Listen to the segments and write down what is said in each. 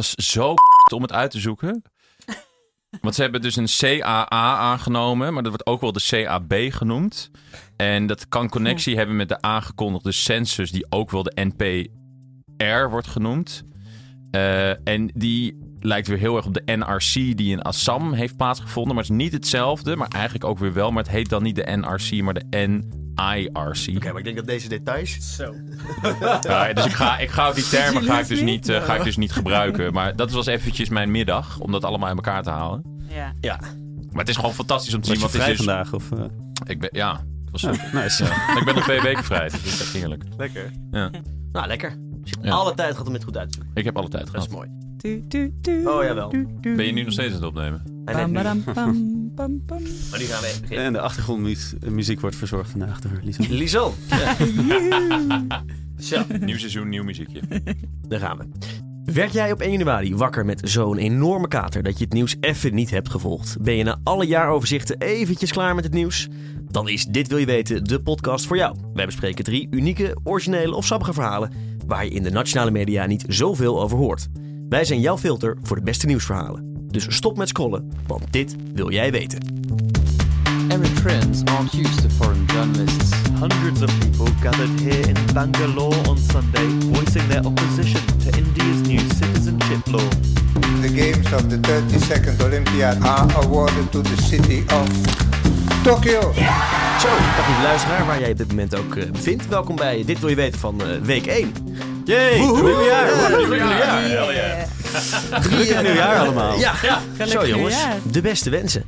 was zo om het uit te zoeken. Want ze hebben dus een CAA aangenomen, maar dat wordt ook wel de CAB genoemd. En dat kan connectie hebben met de aangekondigde census, die ook wel de NPR wordt genoemd. Eh, en die lijkt weer heel erg op de NRC die in Assam heeft plaatsgevonden. Maar het is niet hetzelfde, maar eigenlijk ook weer wel. Maar het heet dan niet de NRC, maar de NIRC. Oké, maar ik denk dat deze details... Zo. Ja, dus ik ga, ik ga ook die termen ga ik dus niet, eh, ga ik dus niet gebruiken. Maar dat was eventjes mijn middag, om dat allemaal in elkaar te halen. Ja. Ja, Maar het is gewoon fantastisch om te Was zien. je het vrij is dus, vandaag? Of, eh? ik ben, ja, het was super. Nice. Ja. Ik ben nog twee weken vrij, dus dat is echt heerlijk. lekker. Ja. Nou, lekker. Dus je hebt Ja. alle tijd gehad om het goed uit te zoeken. Ik heb alle tijd Dat is gehad. mooi. Du, du, du, Oh, jawel. du, du. Ben je nu nog steeds aan het opnemen? Nu. Maar nu gaan we even beginnen. En de achtergrondmuziek wordt verzorgd vandaag door Lisa. Liesel. Zo, Nieuw seizoen, nieuw muziekje. daar gaan we. Werd jij op 1 januari wakker met zo'n enorme kater dat je het nieuws even niet hebt gevolgd? Ben je na alle jaaroverzichten eventjes klaar met het nieuws? Dan is Dit Wil Je Weten de podcast voor jou. Wij bespreken drie unieke, originele of sappige verhalen waar je in de nationale media niet zoveel over hoort. Wij zijn jouw filter voor de beste nieuwsverhalen. Dus stop met scrollen, want dit wil jij weten. Eritreans aren't used to foreign journalists. Hundreds of people gathered here in Bangalore on Sunday, voicing their opposition to India's new citizenship law. The games of the 32nd Olympiad are awarded to the city of Tokyo. Zo, dag lieve luisteraar, waar jij op dit moment ook bevindt. Welkom bij Dit Wil Je Weten van eh, week 1. Yay! Nieuwjaar! Yeah. Drie eh, nieuwjaar allemaal. Ja, zo jongens. nieuwjaar. De beste wensen.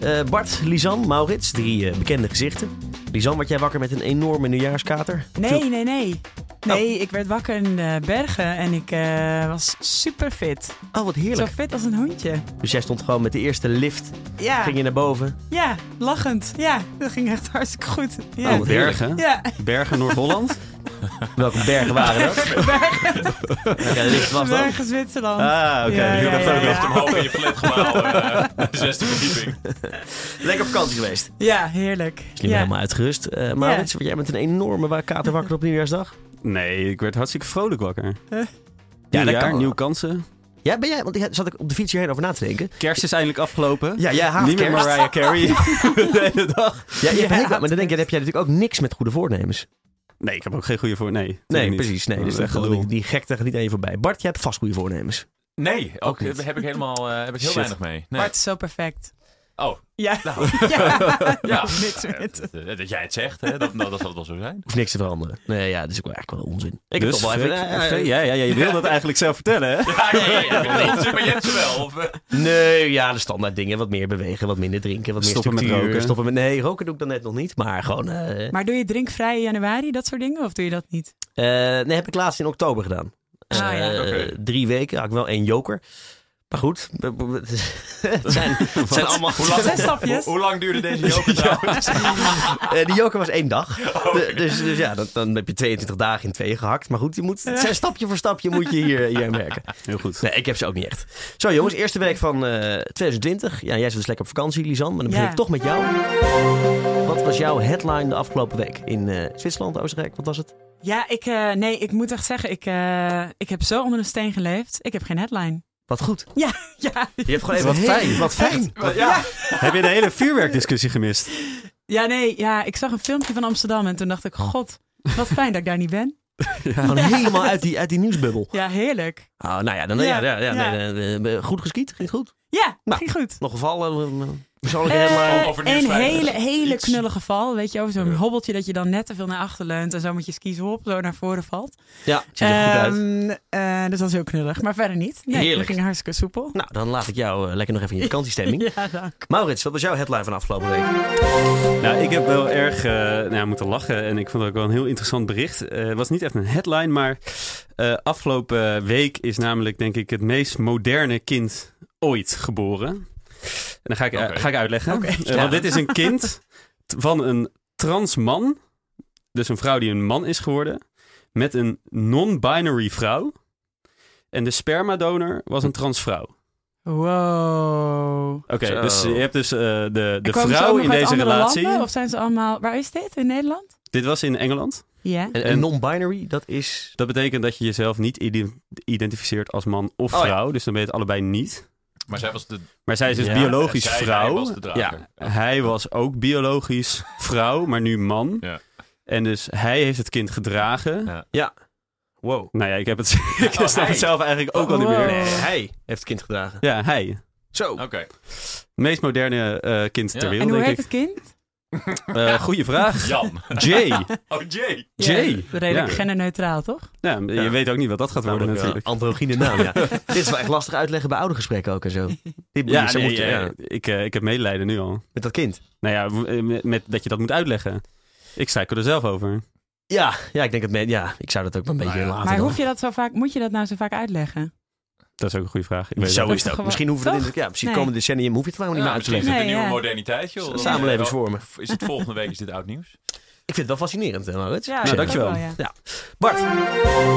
Eh, Bart, Lisan, Maurits, drie eh, bekende gezichten. Lisan, word jij wakker met een enorme nieuwjaarskater? Nee, nee, nee. Nee, ik werd wakker in de bergen en ik eh, was super fit. Oh, wat Zo heerlijk. fit als een hondje. Dus jij stond gewoon met de eerste lift, Ja, ging je naar boven. ja, lachend. Ja, dat ging echt hartstikke goed. Ja. Oh, bergen. Ja, Bergen Noord-Holland. Welke bergen waren dat? Was bergen Zwitserland. Ah, oké. Ja, Je ja, hebt ja, ook Omhoog in je uh, zesde verdieping. Lekker op vakantie geweest. Ja, heerlijk. Is nu ja. helemaal uitgerust. Eh Maurits, word jij met een enorme kater wakker op nieuwjaarsdag? Nee, ik werd hartstikke vrolijk wakker. Huh? Ja, dat kan nieuwe kansen. Ja, ben jij? Want ik zat ik op de fiets hierheen over na te denken. Kerst is eindelijk afgelopen. Ja, jij haat Niet meer. Mariah Carey de hele dag. Ja, je hebt Ja, maar dan denk je, dan heb jij natuurlijk ook niks met goede voornemens. Nee, ik heb ook geen goede voor. Nee, Nee, precies. Nee, dus dat, gelul. die, die gekte niet je voorbij. Bart, jij hebt vast goede voornemens. Nee, ook Ook niet. heb ik helemaal eh, heb ik heel Shit. weinig mee. Nee. Bart is zo perfect. Oh, Ja, nou, ja. ja. niks met. Dat jij het zegt, hè? Dat, nou, dat zal het wel zo zijn. Hoeft niks te veranderen. Nee, ja, dat is ook wel eigenlijk wel onzin. Ik heb Dus, toch wel even... Ja, ja, ja, je wil dat eigenlijk zelf vertellen, hè? Ja, ja, ja. maar je hebt ze wel. Of, eh, Nee, ja, de standaard dingen. Wat meer bewegen, wat minder drinken, wat meer Stoppen met roken. Stoppen met... Nee, roken doe ik dan net nog niet. Maar gewoon... eh, Maar doe je drinkvrij in januari, dat soort dingen? Of doe je dat niet? eh, nee, heb ik laatst in oktober gedaan. Ah, ja. Eh. Drie weken had ik wel één joker. Maar goed, het zijn, het zijn allemaal... Hoe lang, Zes stapjes. Hoe, hoe lang duurde deze joker trouwens? Eh, die joker was één dag. Oh, dus, dus ja, dan, dan heb je 22 dagen in twee gehakt. Maar goed, je moet, stapje voor stapje moet je hier, hier merken. Heel goed. Nee, ik heb ze ook niet echt. Zo jongens, eerste week van eh 2020. Ja, jij zit dus lekker op vakantie, Lisan. Maar dan begin Ja. ik toch met jou. Wat was jouw headline de afgelopen week? In eh, Zwitserland, Oostenrijk, wat was het? Ja, ik, eh, nee, ik moet echt zeggen, ik, eh, ik heb zo onder een steen geleefd. Ik heb geen headline. Wat goed. Ja, ja. Je hebt gewoon even Wat fijn. Wat fijn. Ja. Heb je de hele vuurwerkdiscussie gemist? Ja, nee, ja, ik zag een filmpje van Amsterdam en toen dacht ik, god, wat fijn dat ik daar niet ben. Gewoon helemaal uit die, uit die nieuwsbubbel. Ja, heerlijk. Oh, nou ja, dan, ja, Ja, ja, ja, ja. nee, nee, nee, goed geskiet. Ging het goed? Ja, Nou. ging goed. Nog gevallen? Een Persoonlijke Eh, headline? over een hele, hele knullige geval. Weet je, over zo'n hobbeltje dat je dan net te veel naar achter leunt en zo met je skis op zo naar voren valt. Ja, ziet er goed uit. Dus dat is heel knullig, maar verder niet. Nee, Heerlijk. ging hartstikke soepel. Nou, dan laat ik jou eh, lekker nog even in je vakantiestemming. Ja, dank. Maurits, wat was jouw headline van afgelopen week? Nou, ik heb wel erg nou, ja, moeten lachen en ik vond het ook wel een heel interessant bericht. Eh, Het was niet echt een headline, maar eh, afgelopen week is namelijk denk ik het meest moderne kind ooit geboren. En dan ga ik, eh, ga ik uitleggen. Eh, want dit is een kind van een trans man, dus een vrouw die een man is geworden, met een non-binary vrouw. En de spermadonor was een transvrouw. Wow. Oké, dus je hebt dus eh, de, de vrouw in deze andere relatie. Landen, of zijn ze allemaal... Waar is dit? In Nederland? Dit was in Engeland. Ja. En, En- en non-binary, dat is... Dat betekent dat je jezelf niet ide- identificeert als man of Oh, ja. vrouw. Dus dan ben je het allebei niet. Maar zij was de Maar zij is dus Ja. biologisch zij- hij vrouw. was de drager. ja, hij was ook biologisch vrouw, maar nu man. Ja. En dus hij heeft het kind gedragen. Ja. Wow. Nou ja, ik heb het, ik snap hij. het zelf eigenlijk ook al niet meer. Nee, hij heeft het kind gedragen. Ja, hij. Zo. Oké. Het meest moderne eh, kind Ja. ter En wereld, hoe denk heet ik. het kind? Eh, goeie vraag. Jan. Jay. Oh, Jay. Jay. Ja, redelijk Ja. genderneutraal, toch? Ja, je Ja. weet ook niet wat dat gaat worden natuurlijk. uh, androgyne naam, ja. Dit is wel echt lastig uitleggen bij oudergesprekken ook en zo. Dit moet Ja, je- ze nee, moeten- eh, ja, Ik, eh, ik heb medelijden nu al. met dat kind. Nou ja, eh, met, met dat je dat moet uitleggen. Ik struikel er zelf over. Ja, ja, ik denk het. me- Ja, ik zou dat ook wel een beetje Nou ja. laten. Maar hoef je dat zo vaak, moet je dat nou zo vaak uitleggen? Dat is ook een goede vraag. Ik weet Zo is is het ook. toch Misschien hoeven we het de ja, precies Nee. komende decennium hoef je het gewoon niet Ja, meer uit te misschien is leggen. het de Nee, nieuwe moderniteit, joh. Samenlevingsvormen. eh, Is het volgende week is dit oud nieuws? Ik vind het wel fascinerend, hè, Maurits. Ja, Nou, dat dankjewel. wel, ja. Bart,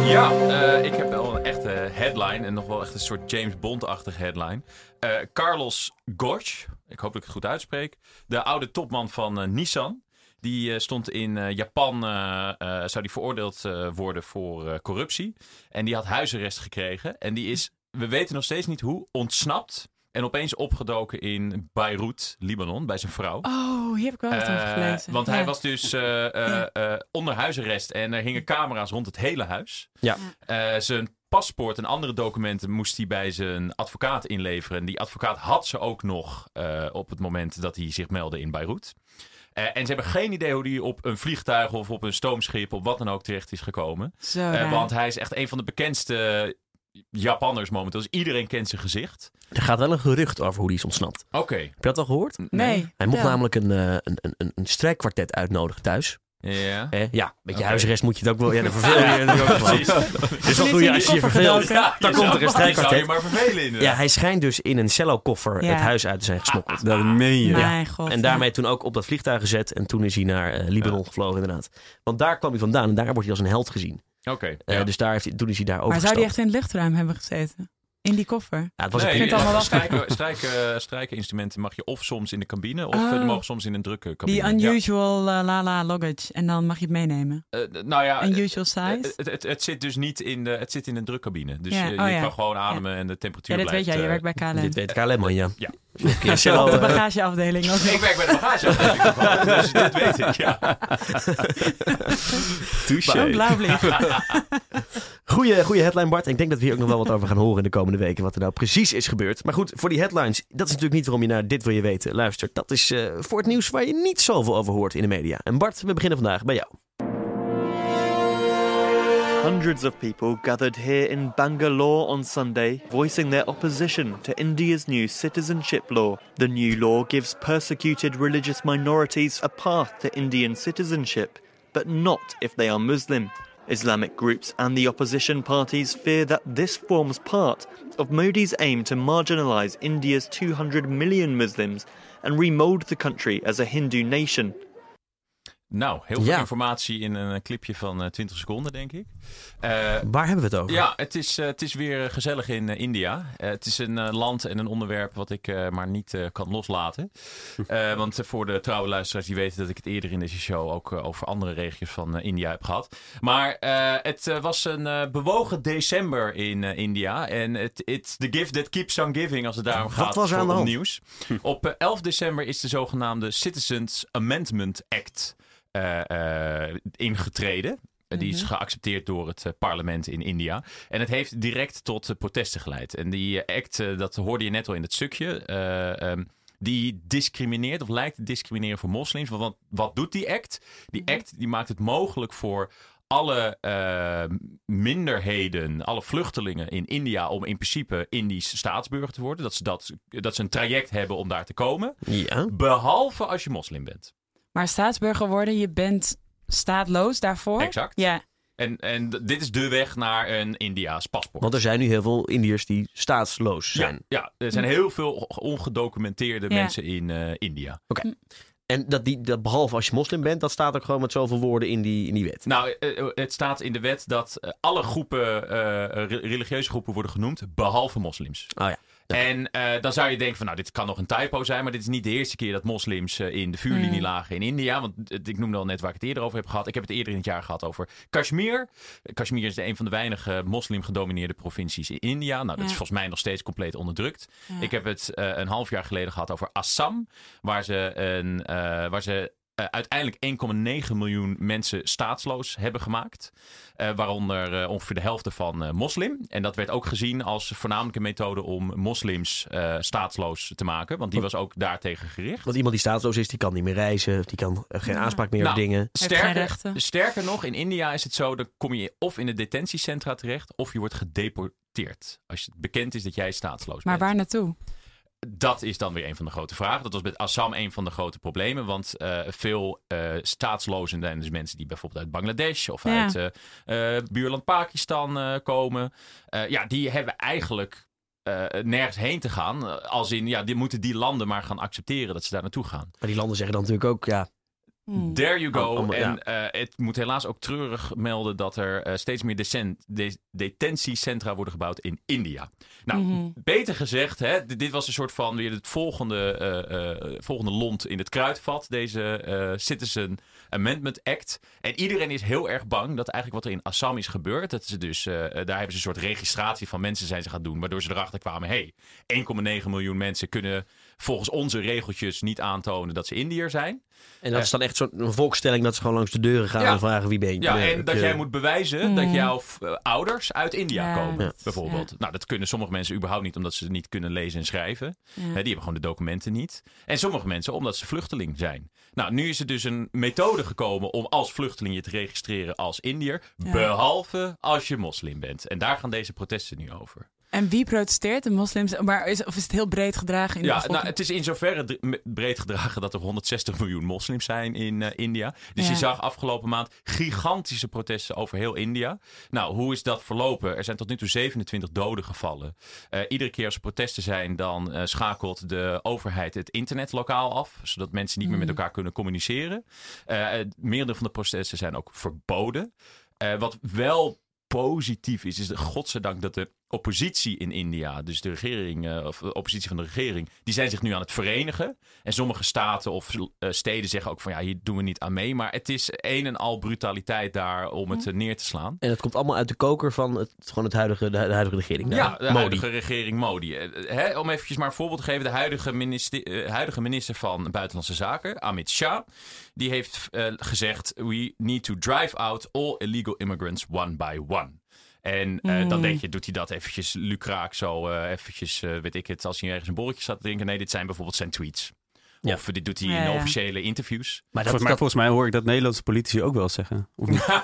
Ja, eh, ik heb wel een echte headline en nog wel echt een soort James Bond-achtige headline. Eh, Carlos Ghosn, ik hoop dat ik het goed uitspreek, de oude topman van eh, Nissan. Die eh, stond in eh, Japan, eh, eh, zou die veroordeeld eh, worden voor eh, corruptie. En die had huisarrest gekregen. En die is, we weten nog steeds niet hoe, ontsnapt. En opeens opgedoken in Beirut, Libanon, bij zijn vrouw. Oh, hier heb ik wel wat over Eh, gelezen. want Ja. hij was dus eh, eh, onder huisarrest en er hingen camera's rond het hele huis. Ja. Eh, zijn paspoort en andere documenten moest hij bij zijn advocaat inleveren. En die advocaat had ze ook nog eh, op het moment dat hij zich meldde in Beirut. Eh, en ze hebben geen idee hoe hij op een vliegtuig of op een stoomschip of wat dan ook terecht is gekomen. Zo Eh, want hij is echt een van de bekendste Japanners momenteel. Dus iedereen kent zijn gezicht. er gaat wel een gerucht over hoe die is ontsnapt. Oké. Heb je dat al gehoord? Nee. Hij mocht namelijk een, eh, een, een, een, een strijkkwartet uitnodigen thuis. Ja. Eh, ja, een beetje huisarrest moet je het ook wel. Ja, dan verveel je ook gewoon. Dus wat doe je als je je verveelt? gedoken. Dan komt er een Zou je strijkkwartet. maar vervelen inderdaad. Ja, hij schijnt dus in een cello-koffer Ja. het huis uit te zijn gesmokkeld. Dat meen je. Mijn god. En daarmee toen ook op dat vliegtuig gezet. En toen is hij naar eh, Libanon gevlogen, inderdaad. Want daar kwam hij vandaan en daar wordt hij als een held gezien. Oké. Eh, ja. Dus daar heeft hij, toen is hij daar Maar zou die echt in het luchtruim hebben gezeten? In die koffer? Ja, het was nee, een allemaal wel strijken, strijken, strijkeninstrumenten mag je of soms in de cabine, of Oh. eh, die mogen soms in een drukke cabine. Die unusual eh, la-la luggage. En dan mag je het meenemen. Ja. Eh, nou ja, Unusual eh, size? het, het, het zit dus niet in de, het zit in een drukcabine. Dus Ja, je, oh je ja. kan gewoon ademen en de temperatuur Ja, dit weet jij. Je eh, werkt bij KLM. Dit weet KLM, man, ja. Ja. Op de eh, bagageafdeling. ook. Ik werk bij de bagageafdeling dus dit weet ik, ja. Touché. Zo'n blauwlicht. Goeie, goeie headline, Bart. Ik denk dat we hier ook nog wel wat over gaan horen in de komende weken. Wat er nou precies is gebeurd. Maar goed, voor die headlines. Dat is natuurlijk niet waarom je naar Dit Wil Je Weten luistert. Dat is eh, voor het nieuws waar je niet zoveel over hoort in de media. En Bart, we beginnen vandaag bij jou. Hundreds of people gathered here in Bangalore on Sunday, voicing their opposition to India's new citizenship law. The new law gives persecuted religious minorities a path to Indian citizenship, but not if they are Muslim. Islamic groups and the opposition parties fear that this forms part of Modi's aim to marginalize India's 200 million Muslims and remold the country as a Hindu nation. Nou, heel veel Ja. informatie in een clipje van eh, 20 seconden, denk ik. Eh, Waar hebben we het over? Ja, het is, eh, het is weer gezellig in eh, India. Eh, het is een eh, land en een onderwerp wat ik eh, maar niet eh, kan loslaten. Eh, want eh, voor de trouwe luisteraars die weten dat ik het eerder in deze show ook eh, over andere regio's van eh, India heb gehad. Maar eh, het eh, was een eh, bewogen december in eh, India. En het it's the gift that keeps on giving als het daarom Wat gaat was aan de hand? nieuws. Op eh, 11 december is de zogenaamde Citizens Amendment Act eh, eh, ingetreden. Eh, Die is geaccepteerd door het eh, parlement in India. En het heeft direct tot eh, protesten geleid. En die eh, act, eh, dat hoorde je net al in het stukje. eh, ehm, die discrimineert of lijkt te discrimineren voor moslims. Want wat, wat doet die act? Die act die maakt het mogelijk voor alle eh, minderheden, alle vluchtelingen in India om in principe Indisch staatsburger te worden. Dat ze, dat, dat ze een traject hebben om daar te komen. Ja. Behalve als je moslim bent. Maar staatsburger worden, je bent staatloos daarvoor? Exact. Ja. En, en dit is de weg naar een Indiaas paspoort. Want er zijn nu heel veel Indiërs die staatsloos zijn. Ja, ja, er zijn heel veel ongedocumenteerde Ja. mensen in eh, India. En dat, die, dat behalve als je moslim bent, dat staat ook gewoon met zoveel woorden in die, in die wet. Nou, eh, het staat in de wet dat eh, alle groepen, eh, re- religieuze groepen worden genoemd, behalve moslims. Oh ja. En eh, dan zou je denken van, nou, dit kan nog een typo zijn, maar dit is niet de eerste keer dat moslims eh, in de vuurlinie Mm. lagen in India. Want ik noemde al net waar ik het eerder over heb gehad. Ik heb het eerder in het jaar gehad over Kashmir. Kashmir is de een van de weinige moslim-gedomineerde provincies in India. Nou, dat Ja. is volgens mij nog steeds compleet onderdrukt. Ja. Ik heb het eh, een half jaar geleden gehad over Assam, waar ze, een, waar ze eh, uiteindelijk 1,9 miljoen mensen staatsloos hebben gemaakt. Eh, waaronder eh, ongeveer de helft ervan eh, moslim. En dat werd ook gezien als voornamelijke methode om moslims eh, staatsloos te maken. Want die was ook daartegen gericht. Want iemand die staatsloos is, die kan niet meer reizen. of Die kan geen Ja. aanspraak meer Nou, op dingen. geen Sterker, sterker nog, in India is het zo, dan kom je of in de detentiecentra terecht, of je wordt gedeporteerd. Als het bekend is dat jij staatsloos Maar bent. waar naartoe? Dat is dan weer een van de grote vragen. Dat was met Assam een van de grote problemen. Want eh, veel eh, staatslozen zijn dus mensen die bijvoorbeeld uit Bangladesh of Ja. uit eh, eh, buurland Pakistan eh, komen. Eh, ja, die hebben eigenlijk eh, nergens heen te gaan. Als in, ja, die moeten die landen maar gaan accepteren dat ze daar naartoe gaan. Maar die landen zeggen dan natuurlijk ook, ja. There you go. En eh, het moet helaas ook treurig melden dat er eh, steeds meer decent, de- detentiecentra worden gebouwd in India. Nou, Mhm. beter gezegd, hè, dit dit was een soort van weer het volgende, eh, eh, volgende lont in het kruidvat, deze eh, Citizen Amendment Act. En iedereen is heel erg bang dat eigenlijk wat er in Assam is gebeurd, dat ze dus, eh, daar hebben ze een soort registratie van mensen zijn ze gaan doen, waardoor ze erachter kwamen, hey, 1,9 miljoen mensen kunnen volgens onze regeltjes niet aantonen dat ze Indiër zijn. En dat is dan echt zo'n een volkstelling dat ze gewoon langs de deuren gaan Ja. en vragen wie ben je. Ja, Eh, en dat jij moet bewijzen Mm. dat jouw eh, ouders uit India Ja, komen, bijvoorbeeld. ja. Nou, dat kunnen sommige mensen überhaupt niet, omdat ze niet kunnen lezen en schrijven. Die hebben gewoon de documenten niet. En sommige mensen omdat ze vluchteling zijn. Nou, nu is er dus een methode gekomen om als vluchteling je te registreren als Indiër. Ja. Behalve als je moslim bent. En daar gaan deze protesten nu over. En wie protesteert? De moslims? Maar is, of is het heel breed gedragen in de Ja, nou, het is in zoverre breed gedragen dat er 160 miljoen moslims zijn in eh, India. Dus Ja. je zag afgelopen maand gigantische protesten over heel India. Nou, hoe is dat verlopen? Er zijn tot nu toe 27 doden gevallen. Eh, iedere keer als er protesten zijn, dan eh, schakelt de overheid het internet lokaal af. Zodat mensen niet meer met Mm. elkaar kunnen communiceren. Merendeel van de protesten zijn ook verboden. Wat wel positief is, is de godzijdank dat de oppositie in India, dus de regering, eh, of de oppositie van de regering, die zijn zich nu aan het verenigen. En sommige staten of eh, steden zeggen ook van ja, hier doen we niet aan mee. Maar het is een en al brutaliteit daar om het eh, neer te slaan. En het komt allemaal uit de koker van het, gewoon het huidige, de, huidige regering. daar. Ja, de Modi. huidige regering Modi. Om eventjes maar een voorbeeld te geven. De huidige minister, huidige minister van Buitenlandse Zaken, Amit Shah, die heeft gezegd... We need to drive out all illegal immigrants one by one. En eh, dan Mm. denk je, doet hij dat eventjes lukraak zo, eh, eventjes, eh, weet ik het, als hij ergens een borreltje staat te drinken. Nee, dit zijn bijvoorbeeld zijn tweets. Ja. Of dit doet hij Ja, in ja. officiële interviews. Maar dat, Volgens mij, dat, volgens mij hoor ik dat Nederlandse politici ook wel zeggen. Of niet?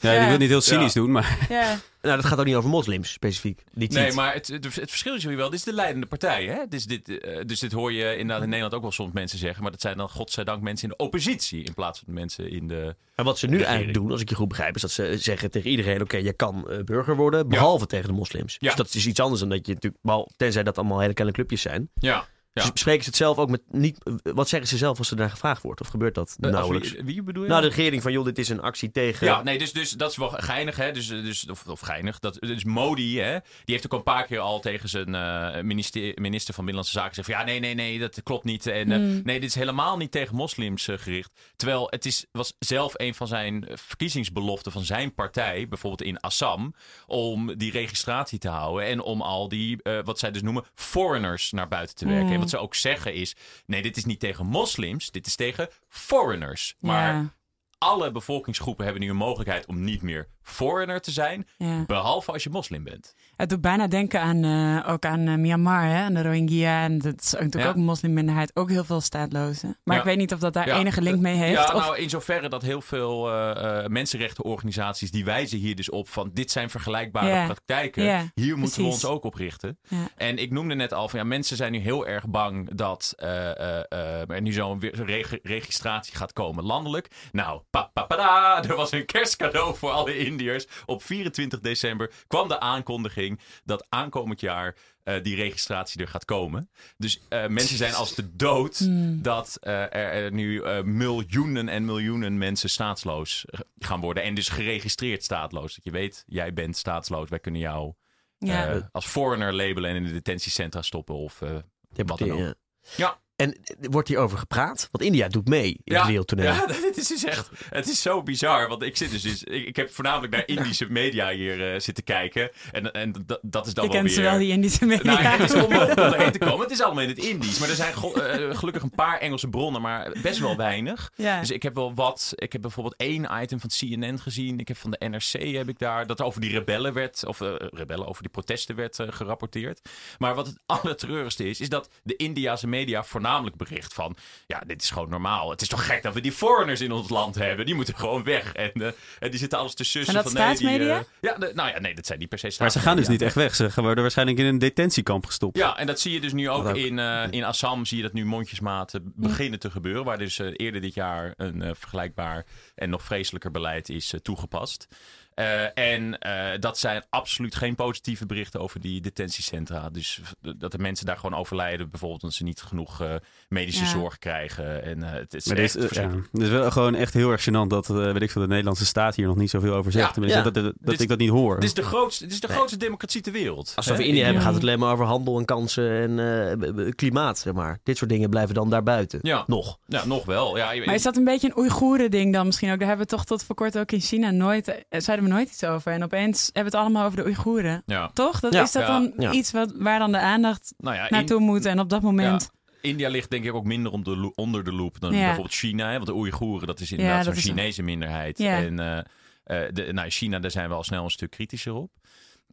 Ja, Ja. ik wil het niet heel cynisch Ja. doen, maar... Ja. nou, dat gaat ook niet over moslims specifiek. Die Nee, maar het, het, het verschil is jullie wel. Dit is de leidende partij. Hè? Dus, dit, eh, dus dit hoor je inderdaad in Nederland ook wel soms mensen zeggen. Maar dat zijn dan godzijdank mensen in de oppositie. In plaats van mensen in de... En wat ze nu regering. eigenlijk doen, als ik je goed begrijp, is dat ze zeggen tegen iedereen: oké, je kan eh, burger worden, behalve tegen de moslims. Ja. Dus dat is iets anders dan dat je natuurlijk, tenzij dat allemaal hele kleine clubjes zijn. Ja. Ja. Dus spreken ze het zelf ook met niet. Wat zeggen ze zelf als er naar gevraagd wordt? Of gebeurt dat als nauwelijks? wie, wie bedoel je? Nou, de regering van joh, dit is een actie tegen. Ja, nee, dus, dus dat is wel geinig, hè? Dus, dus, of, of geinig. Dat, dus Modi, hè? Die heeft ook al een paar keer al tegen zijn eh, minister, minister van Binnenlandse Zaken gezegd: van, ja, nee, nee, nee, dat klopt niet. En eh, Mm. nee, dit is helemaal niet tegen moslims gericht. Terwijl het is, was zelf een van zijn verkiezingsbeloften van zijn partij, bijvoorbeeld in Assam, om die registratie te houden en om al die, wat zij dus noemen, foreigners naar buiten te werken. Mm. Wat ze ook zeggen is: nee, dit is niet tegen moslims, dit is tegen foreigners. Maar alle bevolkingsgroepen hebben nu een mogelijkheid om niet meer foreigner te zijn, ja. behalve als je moslim bent. Het doet bijna denken aan, eh, ook aan eh, Myanmar, hè? aan de Rohingya. En dat is natuurlijk Ja. ook een moslimminderheid, ook heel veel staatlozen. Maar Ja. ik weet niet of dat daar enige link mee heeft. Ja, of... nou in zoverre dat heel veel eh, mensenrechtenorganisaties die wijzen hier dus op van dit zijn vergelijkbare praktijken. Hier moeten we ons ook op richten. En ik noemde net al van ja, mensen zijn nu heel erg bang dat er nu zo'n reg- registratie gaat komen landelijk. Nou, pa, pa, pa, da, er was een kerstcadeau voor alle Indiërs. Op 24 december kwam de aankondiging dat aankomend jaar eh, die registratie er gaat komen. Dus eh, mensen zijn als de dood Hmm. dat eh, er, er nu eh, miljoenen en miljoenen mensen staatsloos gaan worden. En dus geregistreerd staatsloos. Dat je weet, jij bent staatsloos, wij kunnen jou Ja. eh, als foreigner labelen en in de detentiecentra stoppen of eh, wat dan ook. Ja. En eh, wordt hierover gepraat? Want India doet mee in het wereldtoneel. Ja, dit is dus echt. Het is zo bizar. Want ik zit dus. dus- ik, ik heb voornamelijk naar Indische media hier eh, zitten kijken. En, en dat, dat is dan Je wel weer. ze wel, die Indische media. Nou, ja, het is onmogelijk om erheen te komen. Het is allemaal in het Indisch. Maar er zijn eh, gelukkig een paar Engelse bronnen, maar best wel weinig. Ja. Dus ik heb wel wat. Ik heb bijvoorbeeld één item van CNN gezien. Ik heb van de NRC heb ik daar. Dat er over die rebellen werd. Of rebellen over die protesten werd gerapporteerd. Maar wat het allertreurigste is, is dat de Indiase media voornamelijk bericht van. Ja, dit is gewoon normaal. Het is toch gek dat we die foreigners in ons land hebben. Die moeten gewoon weg. En, eh, en die zitten alles te sussen. Dat van, nee, die, staatsmedia? eh, ja, de- nou ja, nee, dat zijn niet per se Maar ze gaan dus niet echt weg. Ze worden waarschijnlijk in een detentiekamp gestopt. Ja, en dat zie je dus nu ook, in, eh, in Assam. Zie je dat nu mondjesmaat beginnen te gebeuren. Waar dus eerder dit jaar een eh, vergelijkbaar en nog vreselijker beleid is toegepast. Eh, en eh, dat zijn absoluut geen positieve berichten over die detentiecentra. Dus dat de mensen daar gewoon overlijden. Bijvoorbeeld omdat ze niet genoeg eh, medische Ja. zorg krijgen. En eh, het is Maar dit echt is, ja, verschrikkelijk. dit is wel gewoon echt heel erg gênant dat, eh, weet ik veel, de Nederlandse staat hier nog niet zoveel over zegt. Ja, Tenminste, ja. dat, dat, dat Dit- ik dat niet hoor. Het is de grootste, het is de Nee. grootste democratie ter wereld. Als we over India In- hebben, gaat het alleen maar over handel en kansen en eh, klimaat, zeg maar. Dit soort dingen blijven dan daarbuiten. Ja. Nog. Ja, nog wel. Ja, je- Maar is dat een beetje een Oeigoeren-ding dan misschien ook? Daar hebben we toch tot voor kort ook in China nooit, zeiden we nooit iets over. En opeens hebben we het allemaal over de Oeigoeren. ja. Toch? Dat, Ja. is dat Ja. dan Ja. iets wat, waar dan de aandacht Nou ja, in- naartoe moet? En op dat moment... India ligt denk ik ook minder om de onder de loep dan Ja. bijvoorbeeld China. Hè? Want de Oeigoeren, dat is inderdaad Ja, zo'n Chinese minderheid. Ja. En eh, eh, de, nou, China, daar zijn we al snel een stuk kritischer op.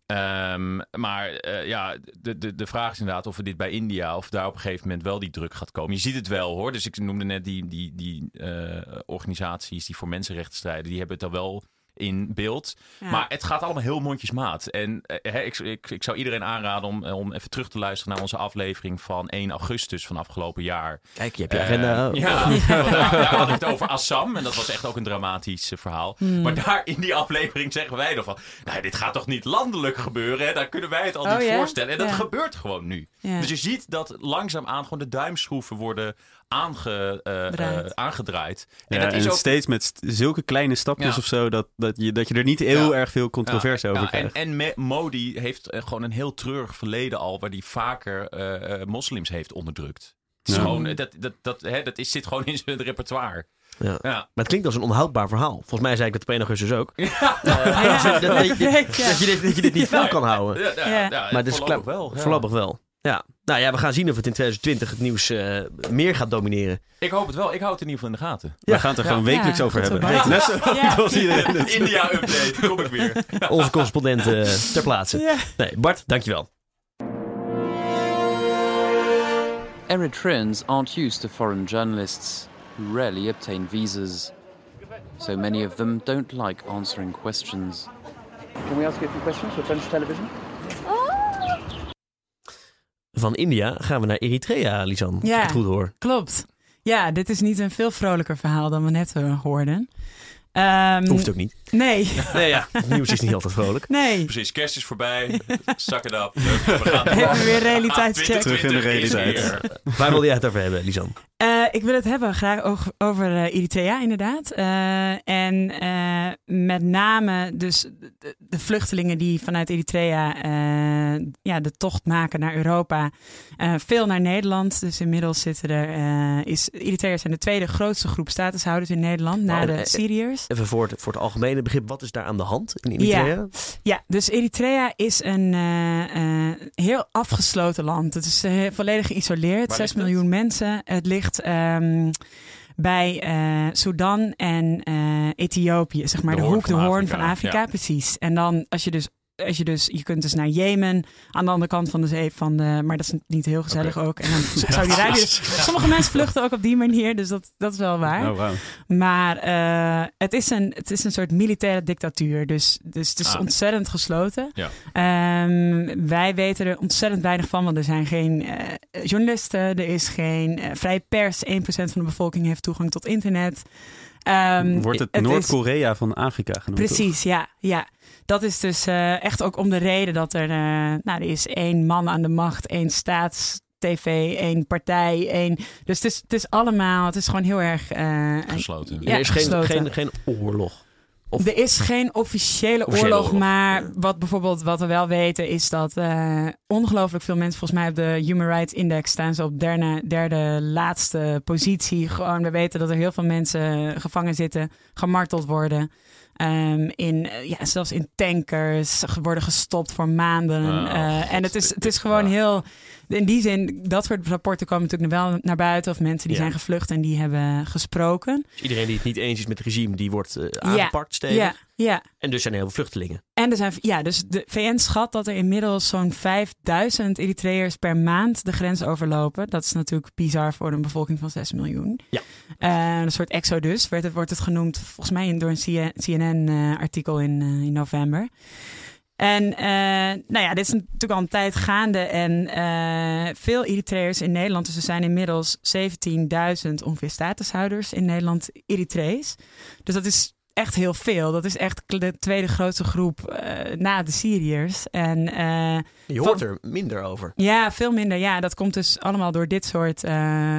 Ehm, maar eh, ja, de, de, de vraag is inderdaad of we dit bij India, of daar op een gegeven moment wel die druk gaat komen. Je ziet het wel hoor. Dus ik noemde net die, die, die eh, organisaties die voor mensenrechten strijden, die hebben het al wel in beeld. Ja. Maar het gaat allemaal heel mondjesmaat. En eh, hè, ik, ik, ik zou iedereen aanraden om, om even terug te luisteren naar onze aflevering van 1 augustus van afgelopen jaar. Kijk, je hebt je Eh, agenda. ja, daar, daar had ik het over Assam. En dat was echt ook een dramatisch eh, verhaal. Hmm. Maar daar in die aflevering zeggen wij dan van... Nou, dit gaat toch niet landelijk gebeuren? Hè? Daar kunnen wij het al Oh, niet voorstellen. En dat gebeurt gewoon nu. Dus je ziet dat langzaamaan gewoon de duimschroeven worden aange, eh, eh, aangedraaid. En Ja, dat en is ook... steeds met st- zulke kleine stapjes Ja. of zo, dat, dat, je, dat je er niet heel Ja. erg veel controverse Ja, over ja, en, krijgt. en Me- Modi heeft eh, gewoon een heel treurig verleden al... waar hij vaker eh, eh, moslims heeft onderdrukt. Het is Ja. gewoon, dat, dat, dat, hè, dat is, zit gewoon in zijn repertoire. Ja. Ja. Maar het klinkt als een onhoudbaar verhaal. Volgens mij zei ik het op 1 augustus ook. Ja. Dat, je- dat, dat, dit, dat je dit niet vol kan houden. Ja, ja, Ja. ja, Maar het is voorlopig wel. ja. Voorlopig wel. Ja. Nou ja, we gaan zien of het in 2020 het nieuws eh, meer gaat domineren. Ik hoop het wel. Ik hou het in ieder geval in de gaten. We gaan het er Ja. gewoon wekelijks Ja, over hebben. Net zo Ja. zoals iedereen. India-update, kom ik weer. Onze correspondent eh, ter plaatse. Ja. Nee, Bart, dankjewel. Eritreans aren't used to foreign journalists who rarely obtain visas. So many of them don't like answering questions. Can we ask you a few questions for French television? Van India gaan we naar Eritrea, Lisan. Ja. het goed hoor. Klopt. Ja, dit is niet een veel vrolijker verhaal dan we net eh, hoorden. Ehm, Hoeft ook niet. Nee, Nee, ja, het nieuws is niet altijd vrolijk. nee. Precies, kerst is voorbij. Zak het op. We gaan Even weer realiteitscheck. Terug in de 2020 is realiteit. Waar wil jij het over hebben, Lisan? Eh, ik wil het hebben graag over, eh, Eritrea, inderdaad. Eh, en eh, met name dus de, de vluchtelingen die vanuit Eritrea ja, de tocht maken naar Europa. Veel naar Nederland. Dus inmiddels zitten er. is, Eritreërs zijn de tweede grootste groep statushouders in Nederland, na Wauw, de Syriërs. Even voor het, voor het algemene begrip, wat is daar aan de hand in Eritrea? Ja, dus Eritrea is een heel afgesloten land. Het is volledig geïsoleerd. Waar 6 ligt het? miljoen mensen. Het ligt ehm, bij eh Sudan en eh, Ethiopië, zeg maar De hoek, de hoorn van Afrika, ja. precies. En dan als je dus als je dus, je kunt dus naar Jemen, aan de andere kant van de zee, van de, maar dat is niet heel gezellig ook. En dan Saudi-Arabië. Dus sommige mensen vluchten ook op die manier, dus dat, dat is wel waar. Oh. Maar eh, het, is een, het is een soort militaire dictatuur. Dus, dus het is Ah. ontzettend gesloten. Ja. Ehm, wij weten er ontzettend weinig van, want er zijn geen eh, journalisten, er is geen eh, vrije pers. 1% van de bevolking heeft toegang tot internet. Ehm, Wordt het, Noord-Korea van Afrika genoemd? toch? Precies, ja, ja. Dat is dus eh, echt ook om de reden dat er, eh, nou, er is één man aan de macht, één staats-tv, één partij, één. Dus het is, het is allemaal, het is gewoon heel erg eh, Gesloten. Ja, er is geen, gesloten. geen, geen oorlog. Of- Er is geen officiële, Officiële oorlog, oorlog, maar ja. wat bijvoorbeeld wat we wel weten is dat eh, ongelooflijk veel mensen volgens mij op de Human Rights Index staan ze op derde, derde laatste positie. Gewoon, we weten dat er heel veel mensen gevangen zitten, gemarteld worden. Ehm, in, eh, ja, zelfs in tankers worden gestopt voor maanden. Oh, Eh, God, en het is, het is gewoon ja. heel. In die zin, dat soort rapporten komen natuurlijk wel naar buiten. Of mensen die Ja. zijn gevlucht en die hebben gesproken. Dus iedereen die het niet eens is met het regime, die wordt eh, aangepakt stevig. Ja, ja. En dus zijn er heel veel vluchtelingen. En er zijn, ja, dus de VN schat dat er inmiddels zo'n 5000 Eritreërs per maand de grens overlopen. Dat is natuurlijk bizar voor een bevolking van 6 miljoen. Ja. Eh, een soort exodus werd het, wordt het genoemd, volgens mij door een CNN-artikel in, eh, in november. En eh, nou ja, dit is natuurlijk al een tijd gaande. En eh, veel Eritreërs in Nederland, dus er zijn inmiddels 17.000 ongeveer statushouders in Nederland Eritrees. Dus dat is echt heel veel. Dat is echt de tweede grootste groep eh, na de Syriërs. En eh, Je hoort er minder over. ja, veel minder. Ja, dat komt dus allemaal door dit soort, eh,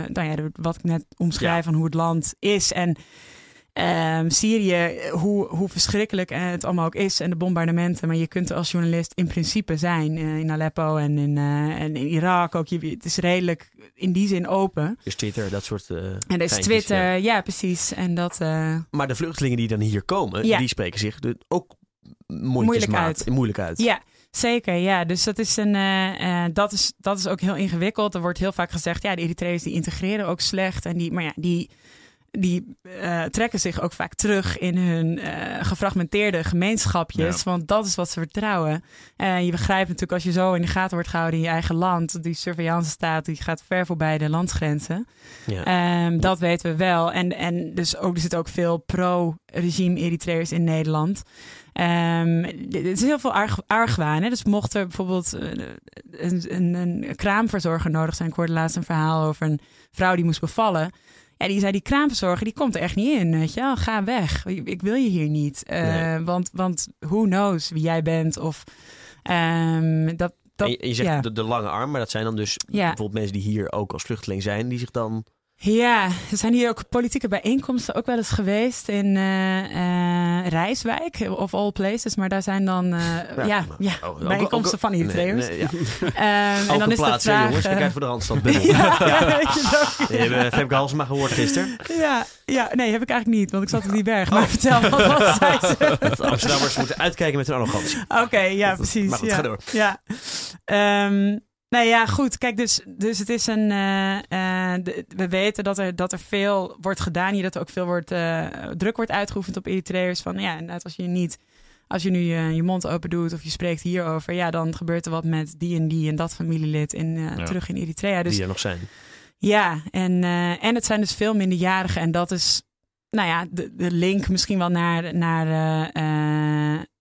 nou ja, wat ik net omschrijf Ja. van hoe het land is. En ehm, Syrië, hoe, hoe verschrikkelijk eh, het allemaal ook is en de bombardementen. Maar je kunt er als journalist in principe zijn eh, in Aleppo en in, eh, en in Irak ook. Je, het is redelijk in die zin open. Dus Twitter, dat soort eh En er is geintjes, Twitter, ja. ja. precies. En dat, Maar de vluchtelingen die dan hier komen, Ja. die spreken zich de- ook Moeilijk uit. moeilijk uit. Ja, zeker. Ja, dus dat is, een, dat, is, dat is ook heel ingewikkeld. Er wordt heel vaak gezegd, ja, de Eritreërs die integreren ook slecht. En die, maar ja, die, die eh, trekken zich ook vaak terug in hun eh, gefragmenteerde gemeenschapjes. Ja. Want dat is wat ze vertrouwen. En je begrijpt natuurlijk als je zo in de gaten wordt gehouden in je eigen land. Die surveillance staat, die gaat ver voorbij de landsgrenzen. Ja. Ehm, dat weten we wel. En, en dus ook, er zitten ook veel pro-regime Eritreërs in Nederland. Ehm, er is heel veel arg, argwaan. Hè? Dus mocht er bijvoorbeeld eh, een, een, een kraamverzorger nodig zijn. Ik hoorde laatst een verhaal over een vrouw die moest bevallen. Ja, die zei, die kraamverzorger, die komt er echt niet in. Weet je wel? Ga weg. Ik wil je hier niet. Eh, Nee. want, want who knows wie jij bent. Of ehm, dat, dat, je, zegt ja. de, de lange arm, maar dat zijn dan dus Ja. bijvoorbeeld mensen die hier ook als vluchteling zijn, die zich dan... Ja, er zijn hier ook politieke bijeenkomsten ook wel eens geweest in eh, eh, Rijswijk, of all places. Maar daar zijn dan eh, ja, ja, oh, ook- bijeenkomsten ook- van Eritreërs. Nee, nee, ja. Ehm, en Ook dan is de plaats, hè, vraag... jongens. Kijk eh, uit voor de Randstad. ja, weet je Femke Halsema gehoord gisteren. ja, ja, nee, heb ik eigenlijk niet, want ik zat op die berg. Maar vertel, wat was zij ze? Dat Amsterdammers moeten uitkijken met hun arrogantie. Oké, ja, precies. Maar goed, ja. ga door. Ja. Ehm, nou ja, goed. Kijk, dus, dus het is een. eh, eh, we weten dat er, dat er veel wordt gedaan hier, dat er ook veel wordt, eh, druk wordt uitgeoefend op Eritreërs. Van ja, inderdaad, als je niet. Als je nu je, je mond open doet of je spreekt hierover, ja, dan gebeurt er wat met die en die en dat familielid in, Ja. terug in Eritrea. Dus Die er nog zijn. ja, en, en het zijn dus veel minderjarigen. En dat is, nou ja, de, de link misschien wel naar, naar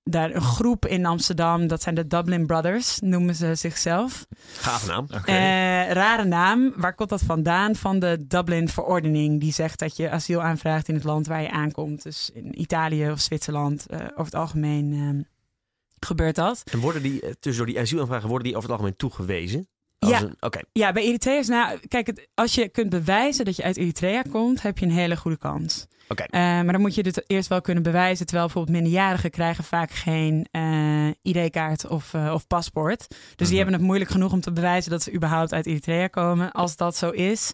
daar een groep in Amsterdam. Dat zijn de Dublin Brothers, noemen ze zichzelf. Gaaf naam. Oké. Eh, rare naam. Waar komt dat vandaan? Van de Dublin-verordening. Die zegt dat je asiel aanvraagt in het land waar je aankomt. Dus in Italië of Zwitserland. eh, over het algemeen ehm, gebeurt dat. En worden die, eh, tussendoor die asielaanvragen, worden die over het algemeen toegewezen? Als Ja. een- Oké. Ja, bij Eritreërs, nou, kijk, het, als je kunt bewijzen dat je uit Eritrea komt, heb je een hele goede kans. Eh, maar dan moet je dit eerst wel kunnen bewijzen. Terwijl bijvoorbeeld minderjarigen krijgen vaak geen eh, ID-kaart of, eh, of paspoort. Dus die Mhm. hebben het moeilijk genoeg om te bewijzen dat ze überhaupt uit Eritrea komen. Als dat zo is,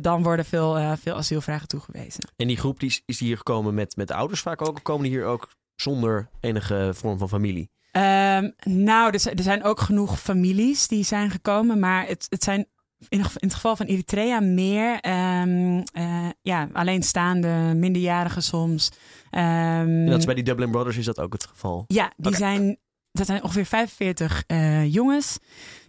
dan worden veel, eh, veel asielvragen toegewezen. En die groep die is, hier gekomen met, met ouders vaak ook? Of komen die hier ook zonder enige vorm van familie? Ehm, nou, er, zijn- er zijn ook genoeg families die zijn gekomen, maar het, het zijn in, het geval van Eritrea meer ehm, eh, ja, alleenstaande, minderjarigen soms. Ehm, En dat is bij die Dublin Brothers is dat ook het geval. ja, die zijn, dat zijn ongeveer 45 eh, jongens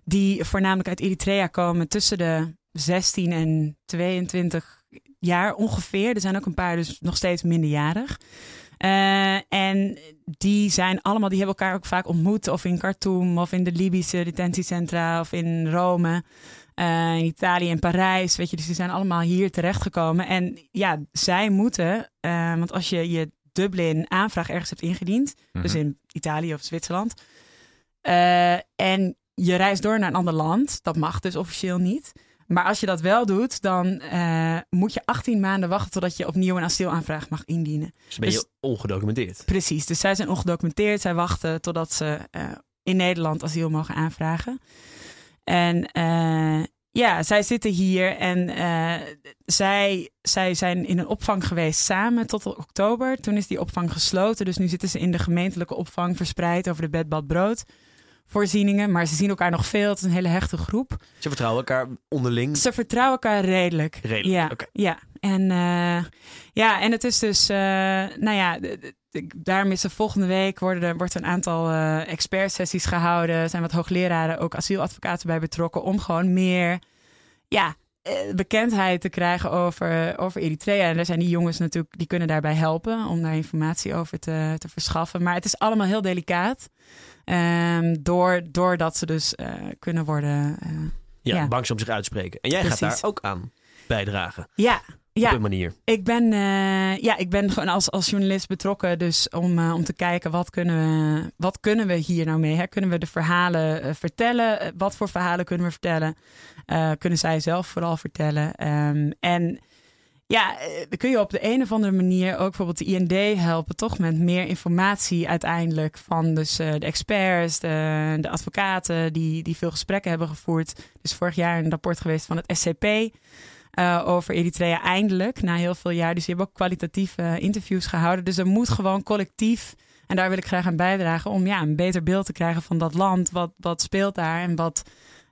die voornamelijk uit Eritrea komen tussen de 16 en 22 jaar ongeveer. Er zijn ook een paar dus nog steeds minderjarig. Eh, en die zijn allemaal, die hebben elkaar ook vaak ontmoet. Of in Khartoum, of in de Libische detentiecentra, of in Rome. Eh, in Italië en Parijs, weet je, dus die zijn allemaal hier terechtgekomen. En ja, zij moeten, eh, want als je je Dublin aanvraag ergens hebt ingediend, dus Mhm. in Italië of Zwitserland, eh, en je reist door naar een ander land, dat mag dus officieel niet. Maar als je dat wel doet, dan moet je 18 maanden wachten totdat je opnieuw een asielaanvraag mag indienen. Dus ben je Dus- ongedocumenteerd. Precies, dus zij zijn ongedocumenteerd. Zij wachten totdat ze in Nederland asiel mogen aanvragen. En eh, ja, zij zitten hier en eh, zij, zij zijn in een opvang geweest samen tot oktober. Toen is die opvang gesloten, dus nu zitten ze in de gemeentelijke opvang verspreid over de bed, bad, brood voorzieningen. Maar ze zien elkaar nog veel, het is een hele hechte groep. Ze vertrouwen elkaar onderling. Ze vertrouwen elkaar redelijk. Redelijk, Ja, ja. En, eh, ja, en het is dus, nou ja, daarom is er volgende week worden er, wordt een aantal eh expertsessies gehouden. Er zijn wat hoogleraren, ook asieladvocaten bij betrokken, om gewoon meer, ja, eh, bekendheid te krijgen over, over Eritrea. En daar zijn die jongens natuurlijk, die kunnen daarbij helpen om daar informatie over te, te verschaffen. Maar het is allemaal heel delicaat. Ehm, door, doordat ze dus eh, kunnen worden. Ja, Ja. bang ze om zich uitspreken. En jij gaat daar ook aan bijdragen. ja, Op ja. een manier. Ik ben, eh, ja, ik ben gewoon als, als journalist betrokken. Dus om, eh, om te kijken wat kunnen, we, wat kunnen we hier nou mee? Hè? Kunnen we de verhalen eh, vertellen? Wat voor verhalen kunnen we vertellen? Kunnen zij zelf vooral vertellen? Ehm, en ja, dan kun je op de een of andere manier ook bijvoorbeeld de IND helpen, toch met meer informatie uiteindelijk van dus de experts, de, de advocaten die, die veel gesprekken hebben gevoerd. Dus vorig jaar een rapport geweest van het SCP eh, over Eritrea eindelijk, na heel veel jaar. Dus die hebben ook kwalitatieve eh, interviews gehouden. Dus er moet gewoon collectief, en daar wil ik graag aan bijdragen, om ja, een beter beeld te krijgen van dat land. Wat, wat speelt daar en wat...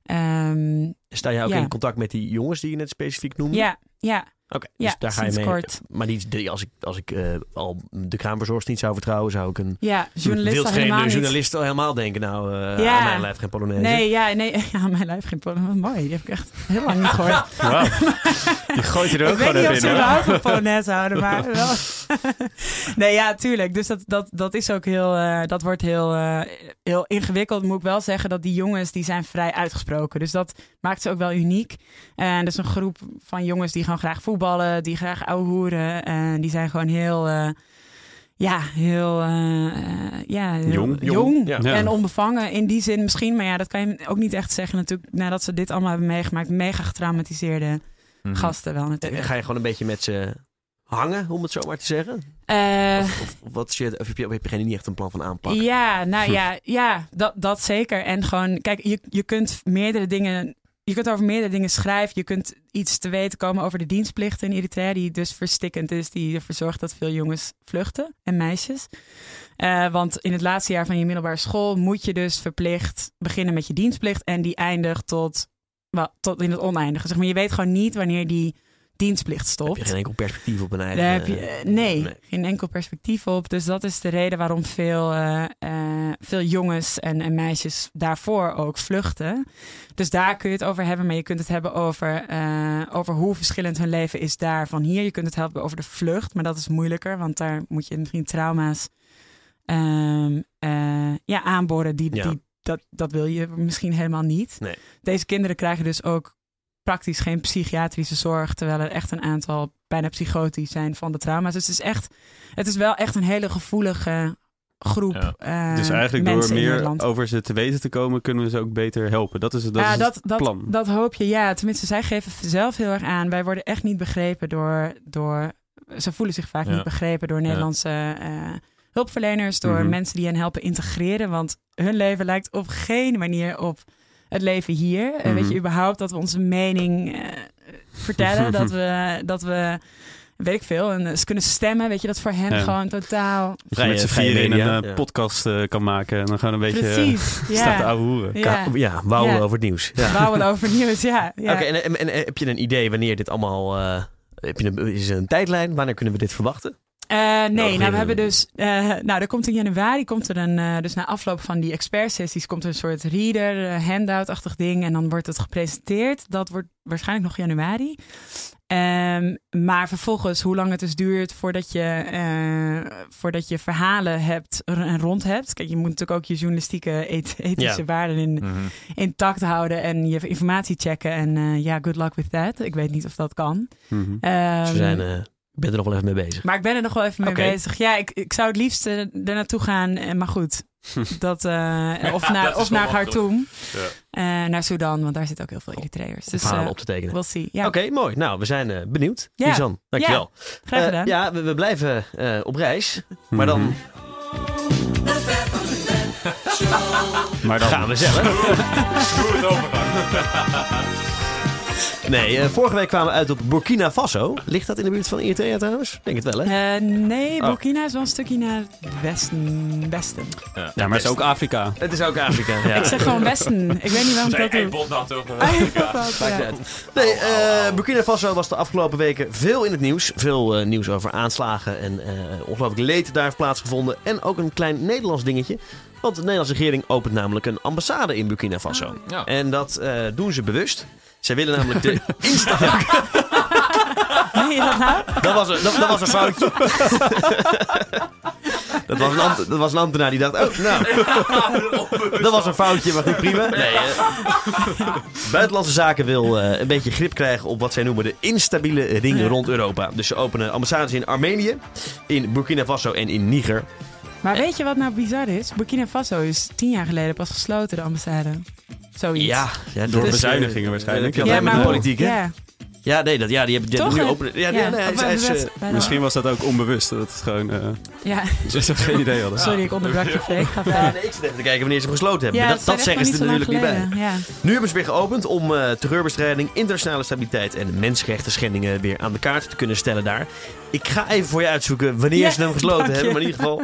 ehm, Sta jij ook Ja. in contact met die jongens die je net specifiek noemde? ja, ja, Oké, Ja, dus daar ga je mee. kort. Maar die, die- als ik, als ik eh, al de kraamverzorgster niet zou vertrouwen, zou ik een ja, journalist al wildvreemde helemaal niet. journalist al helemaal denken. Nou, eh Ja. aan mijn lijf geen Polonaise. Nee, ja, nee, ja, mijn lijf geen Polonaise. Wat mooi, die heb ik echt heel lang niet gehoord. Wauw. Die gooit je er ook ik weet gewoon niet of even ze in. überhaupt van Polonaise houden, maar wel. nee, ja, tuurlijk. Dus dat, dat, dat is ook heel, eh, dat wordt heel, eh, heel ingewikkeld. Moet ik wel zeggen dat die jongens, die zijn vrij uitgesproken. Dus dat maakt ze ook wel uniek. En dat is een groep van jongens die gewoon graag voetballen, die graag ouwe hoeren. En die zijn gewoon heel, eh, ja, heel, ja, heel Jong. jong. Ja. En onbevangen in die zin misschien. Maar ja, dat kan je ook niet echt zeggen natuurlijk. Nadat ze dit allemaal hebben meegemaakt. Mega getraumatiseerde Mhm. gasten wel En natuurlijk. ga je gewoon een beetje met ze hangen, om het zo maar te zeggen? Eh, Of, of, of wat is je, of heb je, heb je geen niet echt een plan van aanpak? ja, nou ja, ja dat, dat zeker. En gewoon, kijk, je, je kunt meerdere dingen... Je kunt over meerdere dingen schrijven. Je kunt iets te weten komen over de dienstplichten in Eritrea, die dus verstikkend is, die ervoor zorgt dat veel jongens vluchten en meisjes. Eh, want in het laatste jaar van je middelbare school moet je dus verplicht beginnen met je dienstplicht en die eindigt tot, wel, tot in het oneindige. Zeg maar, je weet gewoon niet wanneer die dienstplicht stopt. Heb je geen enkel perspectief op een eigen... Je, eh, nee, nee. geen enkel perspectief op. Dus dat is de reden waarom veel, eh, eh, veel jongens en, en meisjes daarvoor ook vluchten. Dus daar kun je het over hebben. Maar je kunt het hebben over, eh, over hoe verschillend hun leven is daar van hier. Je kunt het hebben over de vlucht, maar dat is moeilijker. Want daar moet je misschien trauma's ehm, eh, ja, aanboren. Die, Ja. die, dat, dat wil je misschien helemaal niet. Nee. Deze kinderen krijgen dus ook praktisch geen psychiatrische zorg, terwijl er echt een aantal bijna psychotisch zijn van de trauma's. Dus het is echt, het is wel echt een hele gevoelige groep. Ja. eh, Dus eigenlijk door meer over ze te weten te komen, kunnen we ze ook beter helpen. Dat is, dat ja, is dat, het dat, plan. dat hoop je. Ja, tenminste, zij geven zelf heel erg aan. Wij worden echt niet begrepen door. door ze voelen zich vaak Ja. niet begrepen door Nederlandse eh, hulpverleners, door Mhm. mensen die hen helpen integreren. Want hun leven lijkt op geen manier op het leven hier. Eh, weet Mhm. je überhaupt dat we onze mening eh, vertellen? dat, we, dat we, weet ik veel, en ze kunnen stemmen. Weet je, dat voor hen Ja. gewoon totaal. Dat je met z'n vieren in een eh, ja. podcast eh, kan maken en dan gewoon een beetje eh, Precies. staat te ja. Ja. Ja, wauwen Ja. over het nieuws. Ja. Wauwen over nieuws, ja. ja. Oké, en, en, en heb je een idee wanneer dit allemaal... eh, heb je een, is er een tijdlijn? Wanneer kunnen we dit verwachten? Eh, nee, Nou, nou, we hebben dus. eh, nou, er komt in januari, komt er een. eh, dus na afloop van die expertsessies, komt er een soort reader, handout-achtig ding. En dan wordt het gepresenteerd. Dat wordt waarschijnlijk nog januari. Ehm, maar vervolgens, hoe lang het dus duurt voordat je, voordat je verhalen hebt en rond hebt. Kijk, je moet natuurlijk ook je journalistieke eth- ethische Ja. waarden in, Mhm. intact houden en je informatie checken. En ja, good luck with that. Ik weet niet of dat kan. Dus Ehm, we zijn, ik ben er nog wel even mee bezig. maar ik ben er nog wel even mee bezig. Ja, ik, ik zou het liefst eh, er naartoe gaan. eh, Maar goed, Dat, eh, of Dat naar, is of naar. Khartoum. Ja. Eh, naar Sudan, want daar zitten ook heel veel Eritreërs. Dus eh, op te tekenen. we'll see. Ja, Oké, mooi. Nou, we zijn benieuwd. Ja. Lisan, dankjewel. graag Eh, gedaan. ja, we, we blijven eh, op reis. Maar dan Mhm. Maar dan... gaan we zelf. Nee, eh, vorige week kwamen we uit op Burkina Faso. Ligt dat in de buurt van Eritrea trouwens? Denk het wel, hè? Eh, nee, Oh. Burkina is wel een stukje naar het westen. westen. Ja, maar het is ook Afrika. Het is ook Afrika. Ja. Ik zeg gewoon westen. Ik weet niet waarom ik dat doe. dat, ja. Nee, eh, Burkina Faso was de afgelopen weken veel in het nieuws. Veel nieuws over aanslagen en eh ongelooflijk leed daar heeft plaatsgevonden. En ook een klein Nederlands dingetje. Want de Nederlandse regering opent namelijk een ambassade in Burkina Faso. Ja. En dat eh, doen ze bewust. Zij willen namelijk de Insta... Meen je dat nou? Dat was een, dat, dat was een foutje. dat, was een ambt- dat was een ambtenaar die dacht, oh, nou, dat was een foutje, maar goed, prima. Nee, eh, Buitenlandse Zaken wil eh, een beetje grip krijgen op wat zij noemen de instabiele ring Ja. rond Europa. Dus ze openen ambassades in Armenië, in Burkina Faso en in Niger. Maar weet je wat nou bizar is? Burkina Faso is tien jaar geleden pas gesloten, de ambassade. Zoiets. Ja, ja Door dus, bezuinigingen eh, waarschijnlijk. Ja, Ja, maar de politiek, hè? Ja, Ja, nee, dat, ja die hebben, toch? nu hè? openen. Ja, ja, nee, hij hij eh, Misschien was dat ook onbewust. Dat het gewoon... eh Ja, ze geen idee hadden. sorry, ik onderbrak je ja, verder. nee, ik zit even te kijken wanneer ze hem gesloten hebben. Ja, Maar dat, dat zeggen ze er natuurlijk niet bij. Ja. Nu hebben ze weer geopend om eh, terreurbestrijding, internationale stabiliteit en mensenrechten schendingen weer aan de kaart te kunnen stellen daar. Ik ga even voor je uitzoeken wanneer Ja, ze hem gesloten hebben. Maar in ieder geval,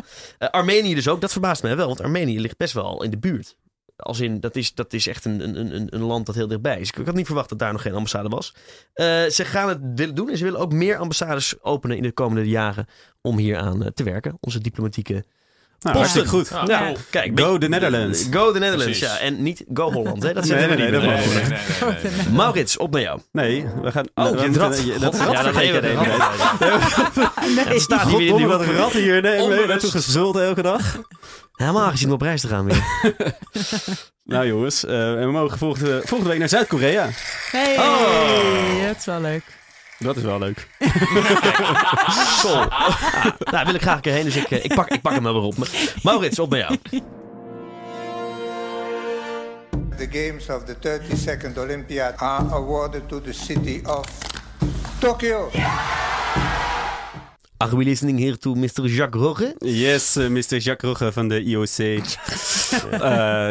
Armenië dus ook. Dat verbaast mij wel, want Armenië ligt best wel al in de buurt. Als in, dat is, dat is echt een, een, een, een land dat heel dichtbij is. Ik had niet verwacht dat daar nog geen ambassade was. Eh, ze gaan het willen doen en ze willen ook meer ambassades openen in de komende jaren om hier aan eh, te werken. Onze diplomatieke Nou, posten. hartstikke goed. Ja. Ja, cool. kijk, Go the Netherlands. Go the Netherlands, Precies. ja. En niet Go Holland, hè. Dat Nee, zeggen we nee, niet nee, Nee, nee, nee, nee, nee. Maurits, op naar jou. Nee, we gaan... Oh, we je rat. je- dat, God, ja, dat de hele tijd. Het staat hier weer in de wat een rat hier. Nee, nee, Onbewust. naartoe gezult elke dag. Helemaal gezien om op reis te gaan weer. Nou jongens, eh, we mogen volgende, volgende week naar Zuid-Korea. Hey, Oh. dat is wel leuk. Dat is wel leuk. Sol. Ah, nou, wil ik graag een keer heen, dus ik, eh, ik, pak, ik pak hem wel weer op. Maurits, op naar jou. The games of the 32nd Olympiad are awarded to the city of Tokyo. Are we listening here to Mr. Jacques Rogge? Yes, eh, Mr. Jacques Rogge van de IOC. Eh,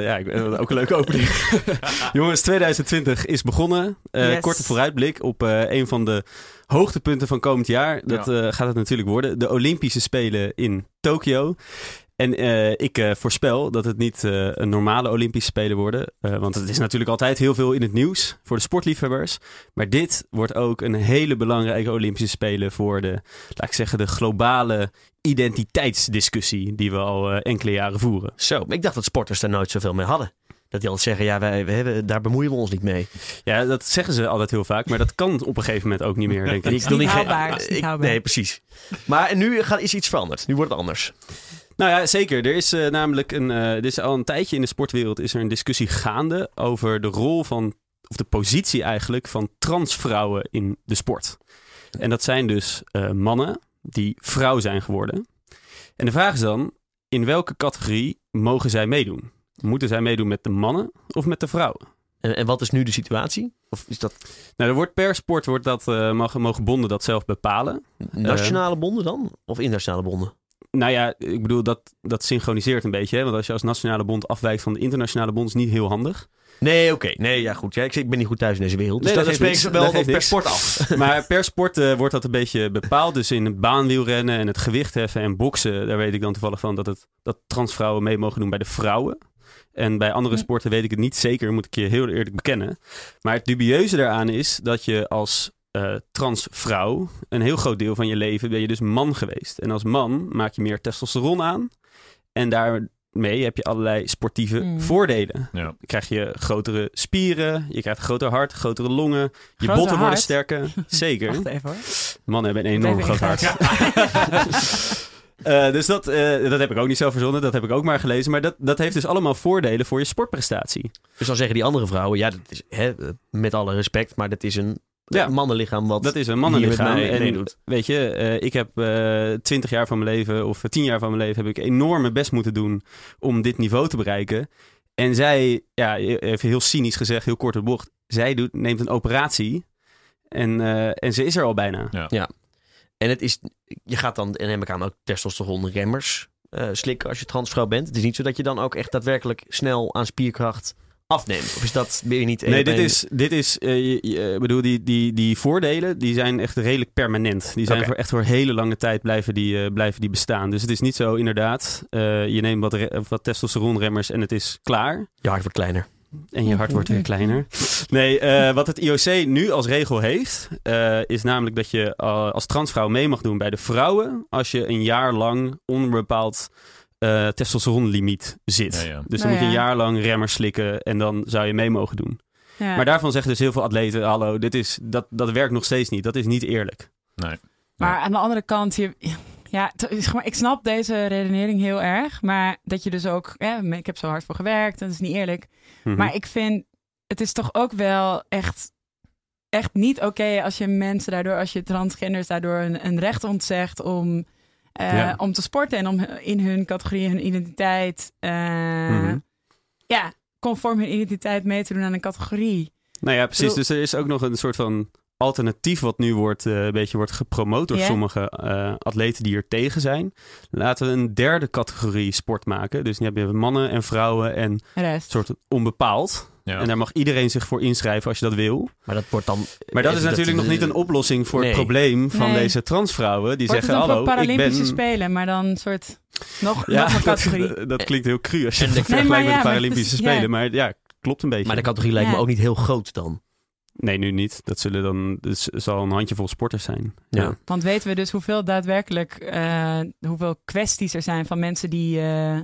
ja, ik, eh, ook een leuke opening. Jongens, 2020 is begonnen. Eh, Yes. Korte vooruitblik op eh, een van de hoogtepunten van komend jaar. Dat eh, gaat het natuurlijk worden. De Olympische Spelen in Tokio. En eh, ik eh, voorspel dat het niet eh, een normale Olympische Spelen worden. Eh, want het is natuurlijk altijd heel veel in het nieuws voor de sportliefhebbers. Maar dit wordt ook een hele belangrijke Olympische Spelen voor de, laat ik zeggen, de globale identiteitsdiscussie die we al eh, enkele jaren voeren. Zo, ik dacht dat sporters daar nooit zoveel mee hadden. Dat die altijd zeggen, ja, wij, wij hebben, daar bemoeien we ons niet mee. Ja, dat zeggen ze altijd heel vaak, maar dat kan op een gegeven moment ook niet meer, denk ik. Ik wil niet ge- haalbaar, niet ik-. Nee, precies. Maar nu gaat, is iets veranderd. Nu wordt het anders. Nou ja, zeker. Er is eh, namelijk een, eh, er is al een tijdje in de sportwereld is er een discussie gaande over de rol van, of de positie eigenlijk, van transvrouwen in de sport. En dat zijn dus eh, mannen die vrouw zijn geworden. En de vraag is dan, in welke categorie mogen zij meedoen? Moeten zij meedoen met de mannen of met de vrouwen? En, en wat is nu de situatie? Of is dat Nou, er wordt per sport wordt dat, mogen, mogen bonden dat zelf bepalen. nationale bonden dan? Of internationale bonden? Nou ja, ik bedoel, dat, dat synchroniseert een beetje. Hè? Want als je als nationale bond afwijkt van de internationale bond, is niet heel handig. Nee, oké. Nee, ja, goed. Ja, ik, ik ben niet goed thuis in deze wereld. Dus Nee, dat spreekt ze niks. wel Dat per sport af. Maar per sport eh, wordt dat een beetje bepaald. Dus in het baanwielrennen en het gewichtheffen en boksen, daar weet ik dan toevallig van dat, het, dat transvrouwen mee mogen doen bij de vrouwen. En bij andere Hm. sporten weet ik het niet zeker, moet ik je heel eerlijk bekennen. Maar het dubieuze daaraan is dat je als eh, transvrouw, een heel groot deel van je leven ben je dus man geweest. En als man maak je meer testosteron aan. En daarmee heb je allerlei sportieve Mm. voordelen. Ja. Dan krijg je grotere spieren, je krijgt een groter hart, grotere longen. Je Groter botten worden sterker. Zeker. Wacht even hoor. Mannen hebben een enorm groot hart. Eh, dus dat, eh, dat heb ik ook niet zelf verzonnen. Dat heb ik ook maar gelezen. Maar dat, dat heeft dus allemaal voordelen voor je sportprestatie. Dus dan zeggen die andere vrouwen, ja, dat is hè, met alle respect, maar dat is een Ja. Een mannenlichaam wat Dat is een mannenlichaam. En meedoet. weet je, eh, ik heb eh, twintig jaar van mijn leven of tien jaar van mijn leven heb ik enorm mijn best moeten doen om dit niveau te bereiken. En zij, ja, even heel cynisch gezegd, heel kort de bocht, zij doet, neemt een operatie en, eh, en ze is er al bijna. En het is, je gaat dan, en neem ik aan, ook testosteronremmers eh slikken als je transvrouw bent. Het is niet zo dat je dan ook echt daadwerkelijk snel aan spierkracht afneemt. Of is dat, je niet... Nee, dit is, dit is eh, je- je- ik bedoel, die, die, die voordelen, die zijn echt redelijk permanent. Die zijn voor echt voor hele lange tijd blijven die, eh, blijven die bestaan. Dus het is niet zo inderdaad, eh, je neemt wat, wat testosteronremmers en het is klaar. Je hart wordt kleiner. En je hart wordt weer kleiner. Nee, eh, wat het IOC nu als regel heeft, eh, is namelijk dat je eh, als transvrouw mee mag doen bij de vrouwen als je een jaar lang onbepaald eh testosteronlimiet zit. Ja, ja. Dus dan Nou moet je een ja. jaar lang remmers slikken en dan zou je mee mogen doen. Ja. Maar daarvan zeggen dus heel veel atleten, hallo, dit is, dat, dat werkt nog steeds niet. Dat is niet eerlijk. Maar aan de andere kant, je, ja, ik snap deze redenering heel erg. Maar dat je dus ook, ja, ik heb zo hard voor gewerkt, dat is niet eerlijk. Mhm. Maar ik vind, het is toch ook wel echt, echt niet oké als je mensen daardoor, als je transgenders daardoor een, een recht ontzegt om, eh, Ja. om te sporten en om in hun categorie, hun identiteit, eh, Mhm. ja, conform hun identiteit mee te doen aan een categorie. Nou ja, precies. bedoel- Dus er is ook nog een soort van alternatief wat nu wordt, eh, een beetje wordt gepromoot door sommige atleten die er tegen zijn. Laten we een derde categorie sport maken. Dus dan heb je mannen en vrouwen en een Rest. soort onbepaald. Ja. En daar mag iedereen zich voor inschrijven als je dat wil. Maar dat wordt dan... Maar dat is natuurlijk nog niet een oplossing voor Nee. het probleem van Nee. deze transvrouwen. Die Wordt zeggen, het dan hallo, voor ik Paralympische ben... Spelen, maar dan een soort nog, Ja, nog een categorie. dat, dat klinkt heel cru als je En het de- vergelijkt maar met de Paralympische. Spelen. Maar ja, klopt een beetje. Maar de categorie lijkt me ook niet heel groot dan. Nee, nu niet. Dat zullen dan, dus zal een handjevol sporters zijn. Ja. Want weten we dus hoeveel daadwerkelijk, eh, hoeveel kwesties er zijn van mensen die, eh,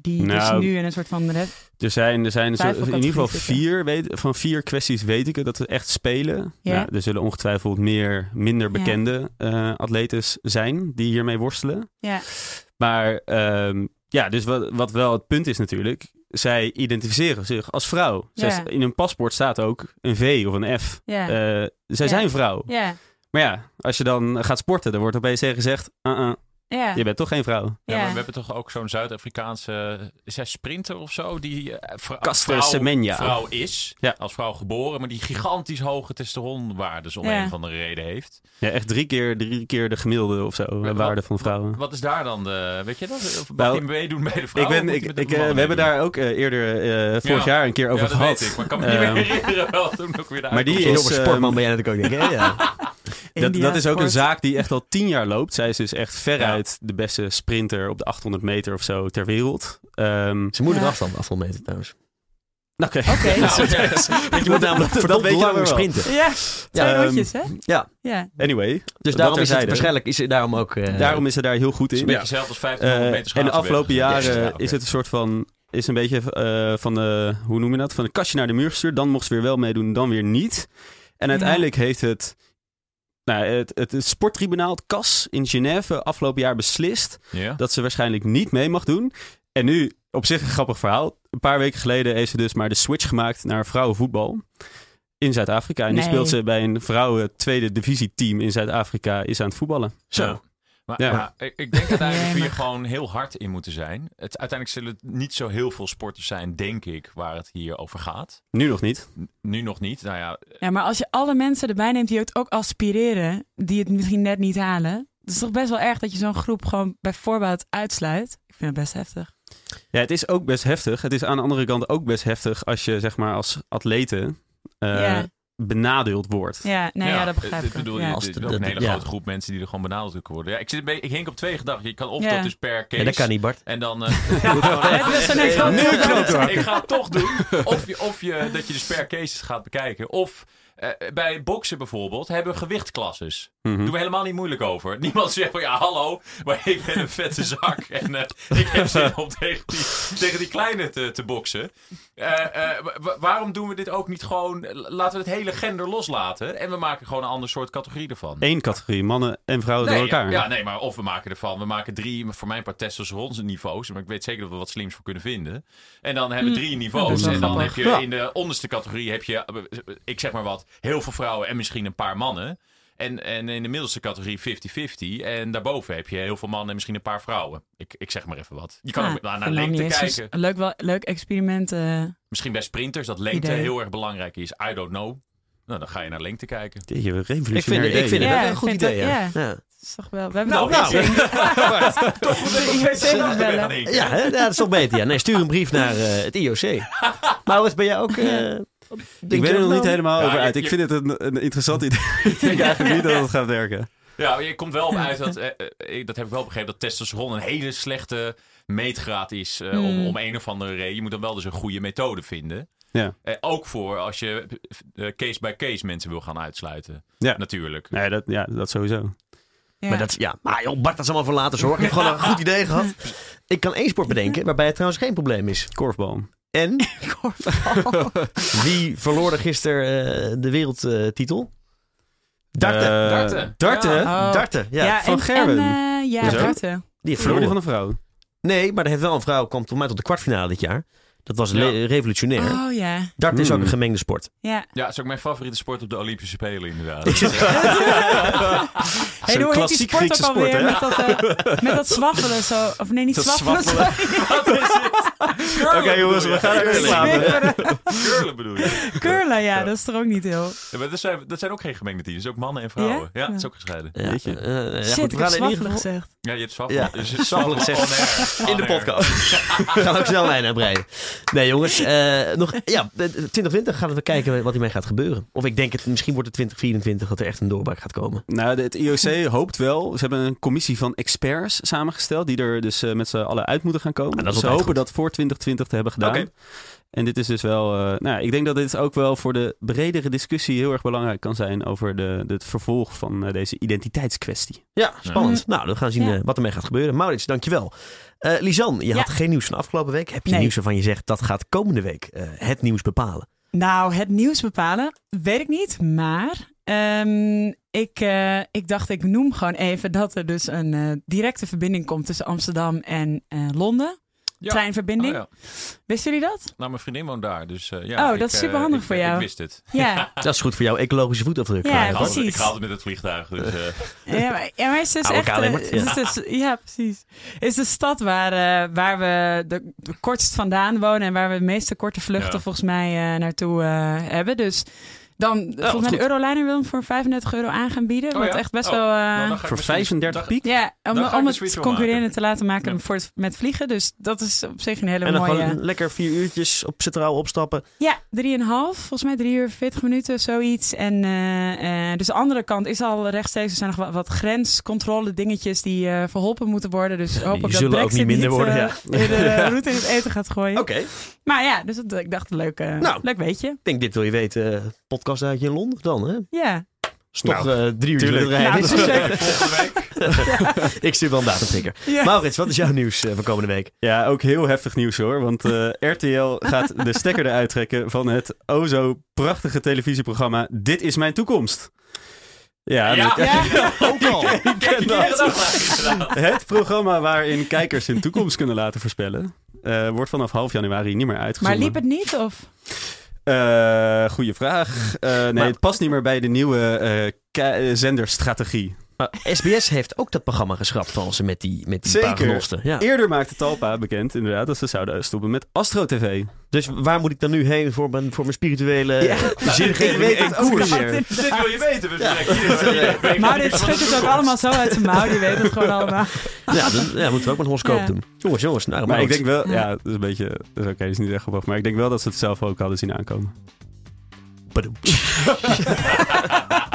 die Nou, dus nu in een soort van. Er zijn, er zijn in ieder geval vier, weet, van vier kwesties weet ik het, dat we echt spelen. Ja. Nou, er zullen ongetwijfeld meer, minder Ja. bekende eh atletes zijn die hiermee worstelen. Ja, Maar ehm, ja, dus wat, wat wel het punt is natuurlijk, zij identificeren zich als vrouw. Zij-. In hun paspoort staat ook een V of een F. ja, Eh, zij Ja. zijn vrouw. ja, Maar ja, als je dan gaat sporten, dan wordt opeens gezegd, uh-uh, ja. je bent toch geen vrouw. Ja, Ja. maar we hebben toch ook zo'n Zuid-Afrikaanse is hij sprinter of zo die eh, vrou- vrouw, Semenya. vrouw is, Ja. als vrouw geboren, maar die gigantisch hoge testosteronwaardes om Ja. een van de reden heeft. Ja, echt drie keer, drie keer de gemiddelde of zo, eh, Wat- waarde van vrouwen. Wat is daar dan de, weet je dat? Of mag Nou, die meedoen bij de Ik vrouwen? ben, ik, die ik, eh, we hebben daar ook eerder eh, vorig Ja. jaar een keer over ja, dat gehad. weet ik, maar ik kan me niet meer herinneren wel toen ook weer de maar die is, ehm, sportman ben jij natuurlijk ook, denk ik. Ja. dat, dat is ook een zaak die echt al tien jaar loopt. Zij is dus echt veruit de beste sprinter op de 800 meter of zo ter wereld. Ehm, Ze moeten Ja. afstand, afstand meten trouwens. Oké. Oké. Nou, ja. Want je moet namelijk dat verdomd weet je lang wel. sprinten. Ja, twee Ehm, rondjes, hè? Ja, Ja. Anyway, dus Dat daarom is het waarschijnlijk is het daarom ook... eh, daarom is ze daar heel goed Het is in. een beetje hetzelfde als Eh, 1500 meter en de afgelopen jaren Ja, is het een soort van... Is een beetje eh, van de... Hoe noem je dat? Van de kastje naar de muur gestuurd. Dan mocht ze weer wel meedoen, dan weer niet. En uiteindelijk heeft het... Nou, het, het, het sporttribunaal, het CAS in Genève, afgelopen jaar beslist... Dat ze waarschijnlijk niet mee mag doen. En nu, op zich een grappig verhaal. Een paar weken geleden heeft ze dus maar de switch gemaakt naar vrouwenvoetbal. In Zuid-Afrika. En nu Nee. speelt ze bij een vrouwen tweede divisie team in Zuid-Afrika. Is aan het voetballen. Zo. Maar Ja. ik, ik denk uiteindelijk dat we hier gewoon heel hard in moeten zijn. Het, uiteindelijk zullen het niet zo heel veel sporters zijn, denk ik, waar het hier over gaat. Nu nog niet. N- Nu nog niet. Nou ja, Ja, maar als je alle mensen erbij neemt die het ook aspireren, die het misschien net niet halen, het is toch best wel erg dat je zo'n groep gewoon bij voorbaat uitsluit. Ik vind het best heftig. Ja, het is ook best heftig. Het is aan de andere kant ook best heftig als je zeg maar als atlete eh, Ja. Benadeeld wordt. Ja, nee, ja, dat begrijp ik. het bedoel, je, ja. er Als is de- ook een hele ja. grote groep mensen die er gewoon benaderd kunnen worden. Ja, ik, zit ik hink op twee gedachten. Je kan of Ja. dat dus per case. Ja, dat kan niet, Bart. En dan... eh, je grote ik ga- het toch doen. Of, je, of je, dat je dus per cases gaat bekijken. Of eh, bij boksen bijvoorbeeld hebben we gewichtsklases. Mhm. Doen we helemaal niet moeilijk over. Niemand zegt van ja, hallo, maar ik ben een vette zak. En eh, ik heb zin om tegen die, tegen die kleine te, te boksen. Eh, eh, wa- wa- waarom doen we dit ook niet gewoon... Laten we het hele gender loslaten. En we maken gewoon een ander soort categorie ervan. Eén categorie, mannen en vrouwen Nee, door elkaar. Ja, ja, nee, maar of we maken ervan. We maken drie, voor mijn part testosteronniveaus. Maar ik weet zeker dat we wat slims voor kunnen vinden. En dan hebben we drie dat niveaus. en dan heb je Ja. in de onderste categorie heb je, eh, ik zeg maar wat, heel veel vrouwen en misschien een paar mannen. En, en in de middelste categorie 50-50. En daarboven heb je heel veel mannen en misschien een paar vrouwen. Ik, ik zeg maar even wat. Je kan Ah, ook naar, lengte kijken. een Leuk, wel, leuk experiment. eh. Misschien bij sprinters dat lengte Idee. heel erg belangrijk is. I don't know. Nou, dan ga je naar lengte kijken. Ik vind, ik het Ja, een goed idee. dat- Ja. ja. Dat toch wel... We hebben Nou, de nou. Toch goed ja, dat is toch beter. Ja. Nee, stuur een brief naar eh, het IOC. Maurits, ben jij ook... eh, Ik ben er nog niet helemaal Ja, over je- uit. Ik je- vind het een, een interessant idee. ik denk eigenlijk niet dat het gaat werken. Ja, je komt wel op uit dat, eh, eh, ik- dat heb ik wel begrepen, dat testosteron een hele slechte meetgraad is eh, om, Hmm. om een of andere reden. Je moet dan wel dus een goede methode vinden. Ja. Eh, ook voor als je eh, case by case mensen wil gaan uitsluiten. Ja. Natuurlijk. Nee, dat, ja, dat sowieso. Ja. Maar dat, is- ja, maar joh, Bart, dat is allemaal voor later zorg. Ik heb gewoon een goed idee gehad. Ik kan één sport bedenken waarbij het trouwens geen probleem is. Korfbal. En wie verloor er gisteren eh, de wereldtitel? Darten. Eh, Darten. Darten? Ja. Oh. Darten, ja. Van en, Gerwen. En, eh, ja, darten. Die heeft Verloor van een vrouw? Nee, maar er heeft wel een vrouw, kwam voor mij tot de kwartfinale dit jaar. Dat was Ja. revolutionair. Oh ja. Darten is ook Hmm. een gemengde sport. Ja. Ja, dat is ook mijn favoriete sport op de Olympische Spelen inderdaad. Hey, hoe heet die klassiek sport Griekse ook alweer? sport, hè? Met dat, met dat zwaffelen zo. Of nee, niet Dat zwaffelen. Oké jongens, we gaan de reclame. Curlen bedoel je? Curlen, ja, dat is er ook niet heel. Ja, maar dat, zijn, dat zijn ook geen gemengde teams. Dat is ook mannen en vrouwen. Ja, Ja? dat is ook gescheiden. Ja, Weet je. eh, ja, Shit, goed, ik we heb zwaffelen gezegd. Ja, je hebt zwaffelen. Ja, Dus het zwaffelen gezegd. in de podcast. we gaan ook snel lijn uitbreiden. Nee jongens, eh, nog, ja, eh, 2020 gaan we kijken wat hiermee gaat gebeuren. Of ik denk het, misschien wordt het 2024 dat er echt een doorbraak gaat komen. Nou, de- het IOC hoopt wel. Ze hebben een commissie van experts samengesteld. Die er dus eh, met z'n allen uit moeten gaan komen. En dat Ze hopen goed. dat voor 2020 te hebben gedaan. En dit is dus wel. eh, nou, ja, ik denk dat dit ook wel voor de bredere discussie heel erg belangrijk kan zijn. over de, het vervolg van eh, deze identiteitskwestie. Ja, spannend. Ja. Nou, dan gaan we zien Ja. eh, wat ermee gaat gebeuren. Maurits, dankjewel. Eh Lisan, je Ja. had geen nieuws van afgelopen week. Heb je Nee. nieuws waarvan je zegt dat gaat komende week eh, het nieuws bepalen? Nou, het nieuws bepalen, weet ik niet. Maar ehm, ik, eh, ik dacht, ik noem gewoon even dat er dus een eh, directe verbinding komt tussen Amsterdam en eh, Londen. Ja. Treinverbinding. Oh, ja. Wisten jullie dat? Nou, mijn vriendin woont daar, dus eh, ja. Oh, dat ik, is eh, superhandig ik- voor Ik jou. wist het. Ja. Dat is goed voor jouw ecologische voetafdruk. Ja, eh, Ik ga, altijd- precies. ik ga altijd met het vliegtuig, dus... eh, Ja, maar, ja, maar het is dus Oude echt... Is dus- ja, precies. Is de stad waar, waar we de, de kortst vandaan wonen... en waar we de meeste korte vluchten Ja. volgens mij eh, naartoe eh, hebben. Dus dan, volgens mij de Euroliner wil hem voor 35 euro aan gaan bieden. Oh, wat ja? echt best Oh, wel... eh, nou, Voor misschien- 35 dan- piek? ja, om, om het concurrerend maken. te laten maken Ja. voor het, met vliegen. Dus dat is op zich een hele En dan mooie... gewoon lekker vier uurtjes op centraal opstappen. Ja, drieënhalf. Volgens mij drie uur, 40 minuten, zoiets. En eh, eh, dus de andere kant is al rechtstreeks. Er zijn nog wat, wat grenscontrole dingetjes die eh, verholpen moeten worden. Dus hoop ik dat zullen ook Brexit niet minder worden, ja. in de route in het eten gaat gooien. Oké, Maar ja, dus dat, ik dacht, leuk, eh, Nou. leuk weet je. ik denk dit wil je weten. eh, podcast uit in Londen dan, hè? Ja, Is toch Nou, eh, drie uur tuurlijk. rijden. Nou, dat is zeker. Volgende week. ik stuur wel een datumprikker. ja. Maurits, wat is jouw nieuws eh, van komende week? Ja, ook heel heftig nieuws hoor. Want eh, RTL gaat de stekker eruit trekken van het o zo prachtige televisieprogramma Dit is mijn toekomst. Ja, Ja. dat- Ja. Ook al. Kijk, je hebt het ook gedaan. het programma waarin kijkers hun toekomst kunnen laten voorspellen. eh, wordt vanaf half januari niet meer Maar uitgezonden. liep het niet? Of? Eh, goeie vraag. Eh, nee, Maar- het past niet meer bij de nieuwe eh, zenderstrategie. Maar SBS heeft ook dat programma geschrapt van ze met die, met die Zeker. Ja. Eerder maakte Talpa bekend inderdaad dat ze zouden stoppen met Astro TV. Dus waar moet ik dan nu heen voor mijn, voor mijn spirituele Ja. zingeving Ik weet en het ook niet meer. Dit wil je weten. Maar dit schudt het ook allemaal zo uit zijn mouw. Die weet het gewoon allemaal. Ja, dan ja, moeten we ook een horoscoop Ja. doen. Jongens, jongens. Nou, Maar ik denk wel, Ja. dat is een beetje, dat is oké, dat is niet echt grappig, maar ik denk wel dat ze het zelf ook hadden zien aankomen. Padoem.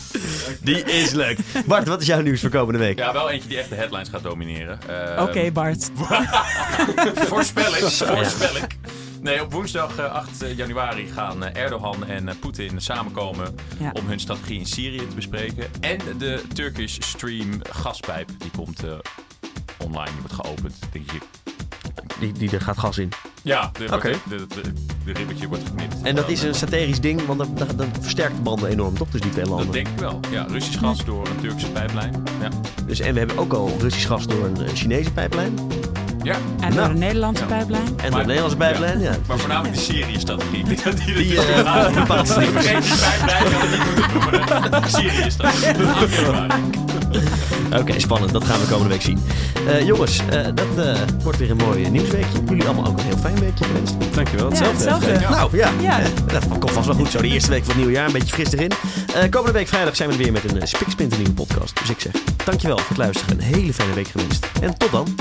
Die is leuk. Bart, wat is jouw nieuws voor komende week? Ja, wel eentje die echt de headlines gaat domineren. Ehm, Oké, Bart. Voorspel ik, voorspel ik. Nee, op woensdag eh, 8 januari gaan eh, Erdogan en eh, Poetin samenkomen Ja. om hun strategie in Syrië te bespreken. En de Turkish Stream gaspijp, die komt eh, online, die wordt geopend. Denk je, Die, die, er gaat gas in. ja, de, Oké. de, de, de, de ribbetje wordt geknipt. En dat is eh, een strategisch ding, want dat, dat, dat versterkt de banden enorm, toch? Dus die twee Dat landen. denk ik wel. Ja, Russisch gas door een Turkse pijplijn. Ja. Dus, en we hebben ook al Russisch gas door een eh, Chinese pijplijn. Ja, En door Nou. de Nederlandse Ja. pijplijn. En de Maar- Nederlandse Bijbelijn, ja. maar voornamelijk de Syrië-strategie. Die, die, Die eh, bepaalt. Vergeet die pijplijn, dat moeten noemen. Syrië-strategie. Oké, spannend. Dat gaan we komende week zien. Eh, jongens, eh, dat eh, wordt weer een mooi nieuwsweekje. Jullie allemaal ook een heel fijn weekje gewenst. Dankjewel. Ja, hetzelfde. Nou ja, Ja. dat komt vast wel goed zo. De eerste week van het nieuwe jaar, een beetje fris erin. Eh, komende week vrijdag zijn we er weer met een uh, spiksplinter nieuwe podcast. Dus ik zeg dankjewel voor het luisteren. Een hele fijne week gewenst. En tot dan.